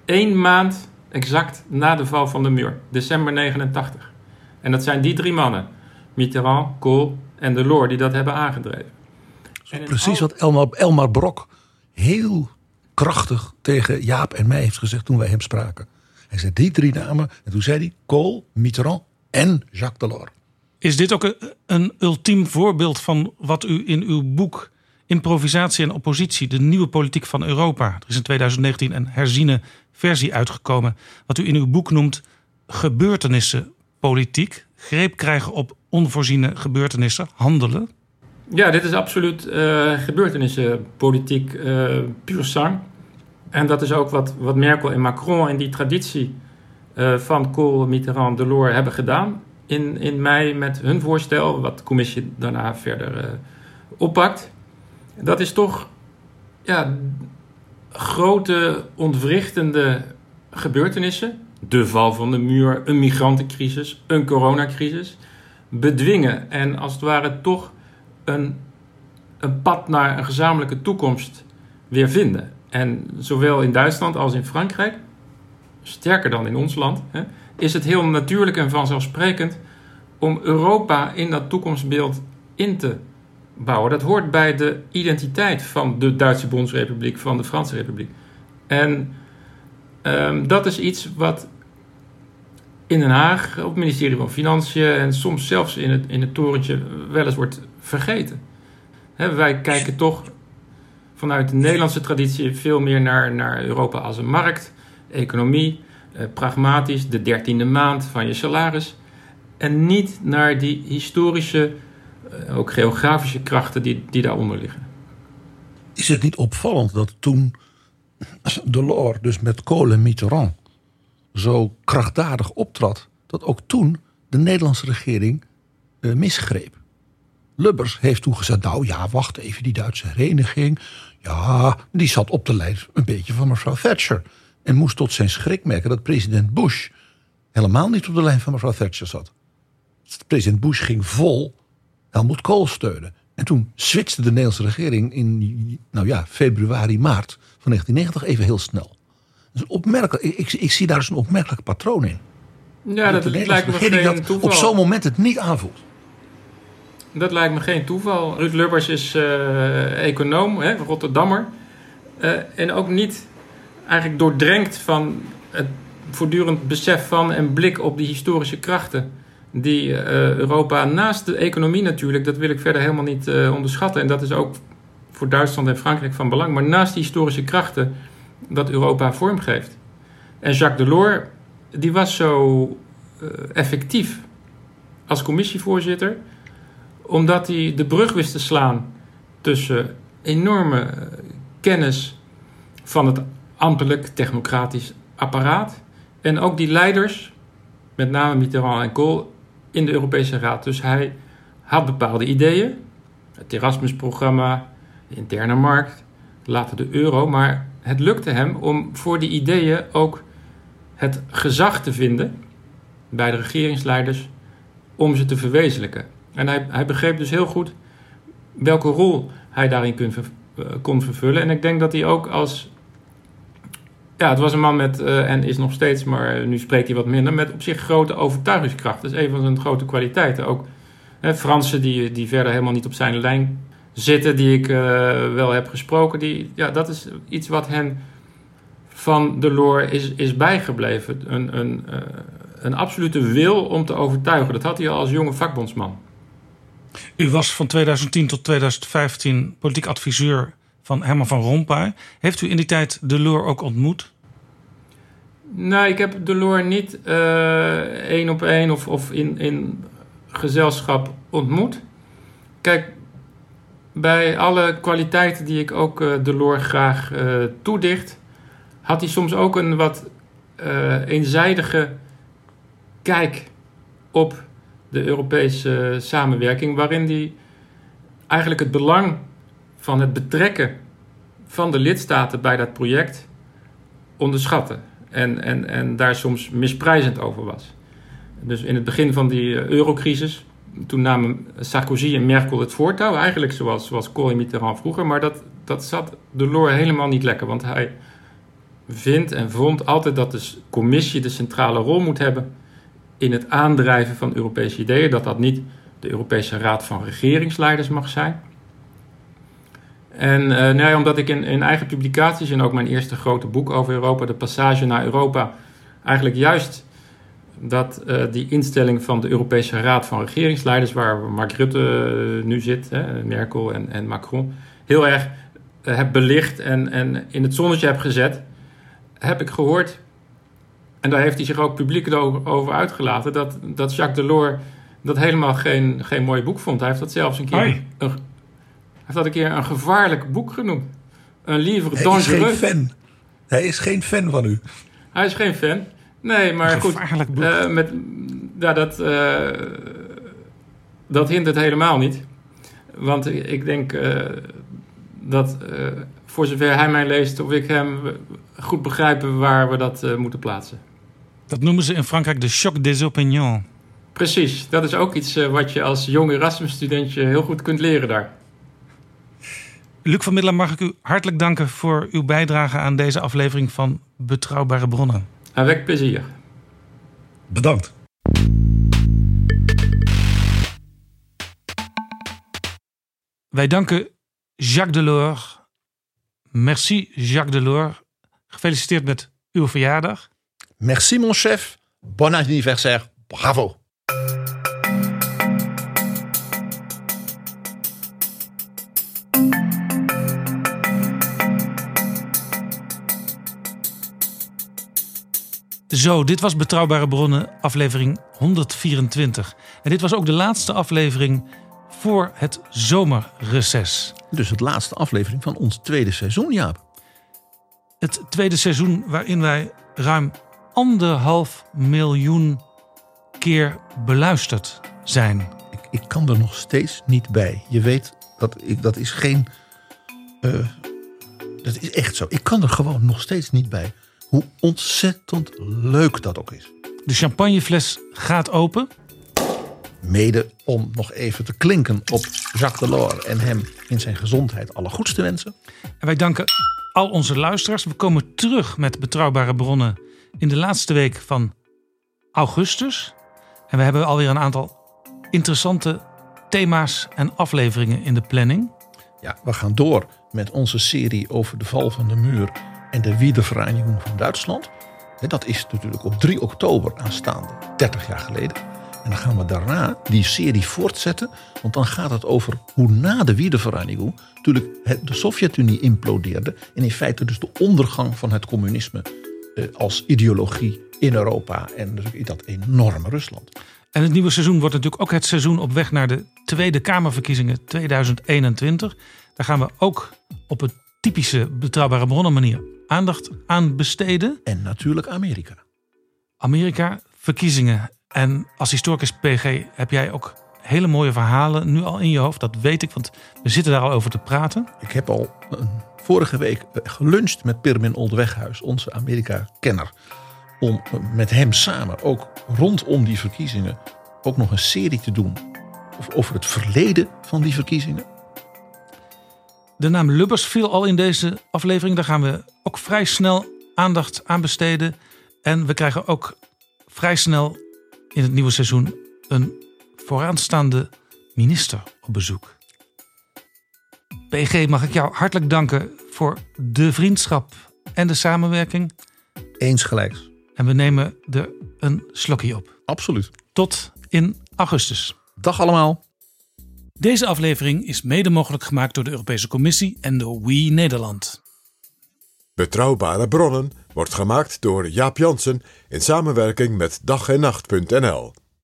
Speaker 8: één maand exact na de val van de muur, december 89. En dat zijn die drie mannen, Mitterrand, Kool en Delors, die dat hebben aangedreven. En
Speaker 5: Precies
Speaker 8: al-
Speaker 5: wat Elmar, Elmar Brok heel krachtig tegen Jaap en mij heeft gezegd toen wij hem spraken. Hij zei die drie namen en toen zei hij Kool, Mitterrand en Jacques Delors.
Speaker 4: Is dit ook een, een ultiem voorbeeld van wat u in uw boek Improvisatie en Oppositie, de nieuwe politiek van Europa, er is in 2019 een herziene versie uitgekomen, wat u in uw boek noemt gebeurtenissenpolitiek, greep krijgen op onvoorziene gebeurtenissen, handelen?
Speaker 8: Ja, dit is absoluut eh gebeurtenissenpolitiek eh puur sang. En dat is ook wat, wat Merkel en Macron in die traditie eh, van Kool, Mitterrand, Delors hebben gedaan. In, in mei met hun voorstel, wat de commissie daarna verder oppakt. Dat is toch ja, grote ontwrichtende gebeurtenissen. De val van de muur, een migrantencrisis, een coronacrisis. Bedwingen en als het ware toch een, een pad naar een gezamenlijke toekomst weer vinden. En zowel in Duitsland als in Frankrijk, sterker dan in ons land, hè, is het heel natuurlijk en vanzelfsprekend om Europa in dat toekomstbeeld in te bouwen. Dat hoort bij de identiteit van de Duitse Bondsrepubliek, van de Franse Republiek. En ehm, dat is iets wat in Den Haag, op het ministerie van Financiën en soms zelfs in het, in het torentje wel eens wordt vergeten. Wij kijken toch vanuit de Nederlandse traditie veel meer naar, naar Europa als een markt, economie, eh, pragmatisch, de dertiende maand van je salaris. En niet naar die historische, ook geografische krachten die, die daaronder liggen.
Speaker 5: Is het niet opvallend dat toen Delors dus met Kool en Mitterrand zo krachtdadig optrad, dat ook toen de Nederlandse regering eh, misgreep? Lubbers heeft toen gezegd, nou ja, wacht even, die Duitse hereniging, ja, die zat op de lijn een beetje van mevrouw Thatcher. En moest tot zijn schrik merken dat president Bush helemaal niet op de lijn van mevrouw Thatcher zat. President Bush ging vol Helmut Kool steunen. En toen switchte de Nederlandse regering in nou ja, februari, maart van 1990 even heel snel. Dus opmerkelijk, ik, ik, zie daar dus een opmerkelijk patroon in.
Speaker 8: Ja, dat lijkt me geen
Speaker 5: dat
Speaker 8: toeval.
Speaker 5: op zo'n moment het niet aanvoelt.
Speaker 8: Dat lijkt me geen toeval. Ruud Lubbers is eh, econoom, hè, Rotterdammer. Eh, en ook niet eigenlijk doordrenkt van het voortdurend besef van en blik op die historische krachten. Die eh, Europa naast de economie natuurlijk, dat wil ik verder helemaal niet eh, onderschatten. En dat is ook voor Duitsland en Frankrijk van belang. Maar naast die historische krachten dat Europa vormgeeft. En Jacques Delors, die was zo eh, effectief als commissievoorzitter omdat hij de brug wist te slaan tussen enorme kennis van het ambtelijk technocratisch apparaat en ook die leiders, met name Mitterrand en Kool, in de Europese Raad. Dus hij had bepaalde ideeën, het Erasmus-programma, de interne markt, later de euro, maar het lukte hem om voor die ideeën ook het gezag te vinden bij de regeringsleiders om ze te verwezenlijken. En hij, hij begreep dus heel goed welke rol hij daarin eh, kon vervullen. En ik denk dat hij ook als. Ja, het was een man met, eh, en is nog steeds, maar nu spreekt hij wat minder, met op zich grote overtuigingskracht. Dat is een van zijn grote kwaliteiten. Ook hè, Fransen die, die verder helemaal niet op zijn lijn zitten, die ik eh, wel heb gesproken, die, ja, dat is iets wat hen van Delors is, is bijgebleven. Een, een, eh, een absolute wil om te overtuigen. Dat had hij al als jonge vakbondsman.
Speaker 4: U was van 2010 tot 2015 politiek adviseur van Herman van Rompuy. Heeft u in die tijd Delors ook ontmoet?
Speaker 8: Nou, ik heb Delors niet eh, één op één of, of in, in gezelschap ontmoet. Kijk, bij alle kwaliteiten die ik ook eh Delors graag eh, toedicht, had hij soms ook een wat eenzijdige kijk op de Europese samenwerking, waarin hij eigenlijk het belang van het betrekken van de lidstaten bij dat project onderschatte. En, en, en daar soms misprijzend over was. Dus in het begin van die eh, eurocrisis, toen namen Sarkozy en Merkel het voortouw. Eigenlijk zoals, zoals en Mitterrand vroeger. Maar dat, dat zat Delors helemaal niet lekker. Want hij vindt en vond altijd dat de commissie de centrale rol moet hebben in het aandrijven van Europese ideeën, dat dat niet de Europese Raad van Regeringsleiders mag zijn. En uh, nou ja, omdat ik in, in eigen publicaties en ook mijn eerste grote boek over Europa, de passage naar Europa, eigenlijk juist dat uh, die instelling van de Europese Raad van Regeringsleiders, waar Mark Rutte uh, nu zit, hè, Merkel en, en, Macron, heel erg heb belicht en, en in het zonnetje heb gezet, heb ik gehoord, en daar heeft hij zich ook publiek over uitgelaten, dat, dat Jacques Delors dat helemaal geen, geen mooi boek vond. Hij heeft dat zelfs een keer, een, heeft dat een, keer een gevaarlijk boek genoemd. Een livre
Speaker 5: Hij is geen fan. Hij is geen fan van u.
Speaker 8: Hij is geen fan. Nee, maar
Speaker 4: Een
Speaker 8: goed.
Speaker 4: gevaarlijk boek.
Speaker 8: eh, met, ja, dat, eh, dat hint het helemaal niet. Want ik denk eh, dat eh, voor zover hij mij leest of ik hem goed begrijpen waar we dat eh, moeten plaatsen.
Speaker 4: Dat noemen ze in Frankrijk de choc des opinions.
Speaker 8: Precies, dat is ook iets wat je als jong Erasmus-studentje heel goed kunt leren daar.
Speaker 4: Luc van Middelen, mag ik u hartelijk danken voor uw bijdrage aan deze aflevering van Betrouwbare Bronnen.
Speaker 8: Avec plezier.
Speaker 5: Bedankt.
Speaker 4: Wij danken Jacques Delors. Merci Jacques Delors. Gefeliciteerd met uw verjaardag.
Speaker 5: Merci mon chef. Bon anniversaire. Bravo.
Speaker 4: Zo, dit was Betrouwbare Bronnen, aflevering 124. En dit was ook de laatste aflevering voor het zomerreces.
Speaker 5: Dus het laatste aflevering van ons tweede seizoen, Jaap.
Speaker 4: Het tweede seizoen waarin wij ruim anderhalf miljoen keer beluisterd zijn.
Speaker 5: Ik, ik kan er nog steeds niet bij. Je weet, dat, ik, dat is geen... eh, dat is echt zo. Ik kan er gewoon nog steeds niet bij. Hoe ontzettend leuk dat ook is.
Speaker 4: De champagnefles gaat open.
Speaker 5: Mede om nog even te klinken op Jacques Delors en hem in zijn gezondheid alle goeds te wensen.
Speaker 4: En wij danken al onze luisteraars. We komen terug met betrouwbare bronnen in de laatste week van augustus. En we hebben alweer een aantal interessante thema's en afleveringen in de planning.
Speaker 5: Ja, we gaan door met onze serie over de val van de muur en de Wiedervereinigung van Duitsland. Dat is natuurlijk op 3 oktober aanstaande, 30 jaar geleden. En dan gaan we daarna die serie voortzetten. Want dan gaat het over hoe na de Wiedervereinigung natuurlijk het- de Sovjet-Unie implodeerde. En in feite dus de ondergang van het communisme eh, als ideologie in Europa. En in dat enorme Rusland.
Speaker 4: En het nieuwe seizoen wordt natuurlijk ook het seizoen op weg naar de Tweede Kamerverkiezingen 2021. Daar gaan we ook op een typische betrouwbare bronnen manier aandacht aan besteden.
Speaker 5: En natuurlijk Amerika.
Speaker 4: Amerika, verkiezingen. En als historicus PG heb jij ook hele mooie verhalen nu al in je hoofd. Dat weet ik, want we zitten daar al over te praten.
Speaker 5: Ik heb al eh, vorige week eh, geluncht met Pirmin Oldweghuis, onze Amerika-kenner. Om eh, met hem samen ook rondom die verkiezingen ook nog een serie te doen. of- Over het verleden van die verkiezingen.
Speaker 4: De naam Lubbers viel al in deze aflevering. Daar gaan we ook vrij snel aandacht aan besteden. En we krijgen ook vrij snel in het nieuwe seizoen een vooraanstaande minister op bezoek. PG, mag ik jou hartelijk danken voor de vriendschap en de samenwerking.
Speaker 5: Eens gelijks.
Speaker 4: En we nemen er een slokje op.
Speaker 5: Absoluut.
Speaker 4: Tot in augustus.
Speaker 5: Dag allemaal.
Speaker 4: Deze aflevering is mede mogelijk gemaakt door de Europese Commissie en door We Nederland.
Speaker 3: Betrouwbare bronnen wordt gemaakt door Jaap Jansen in samenwerking met dag en nacht.nl.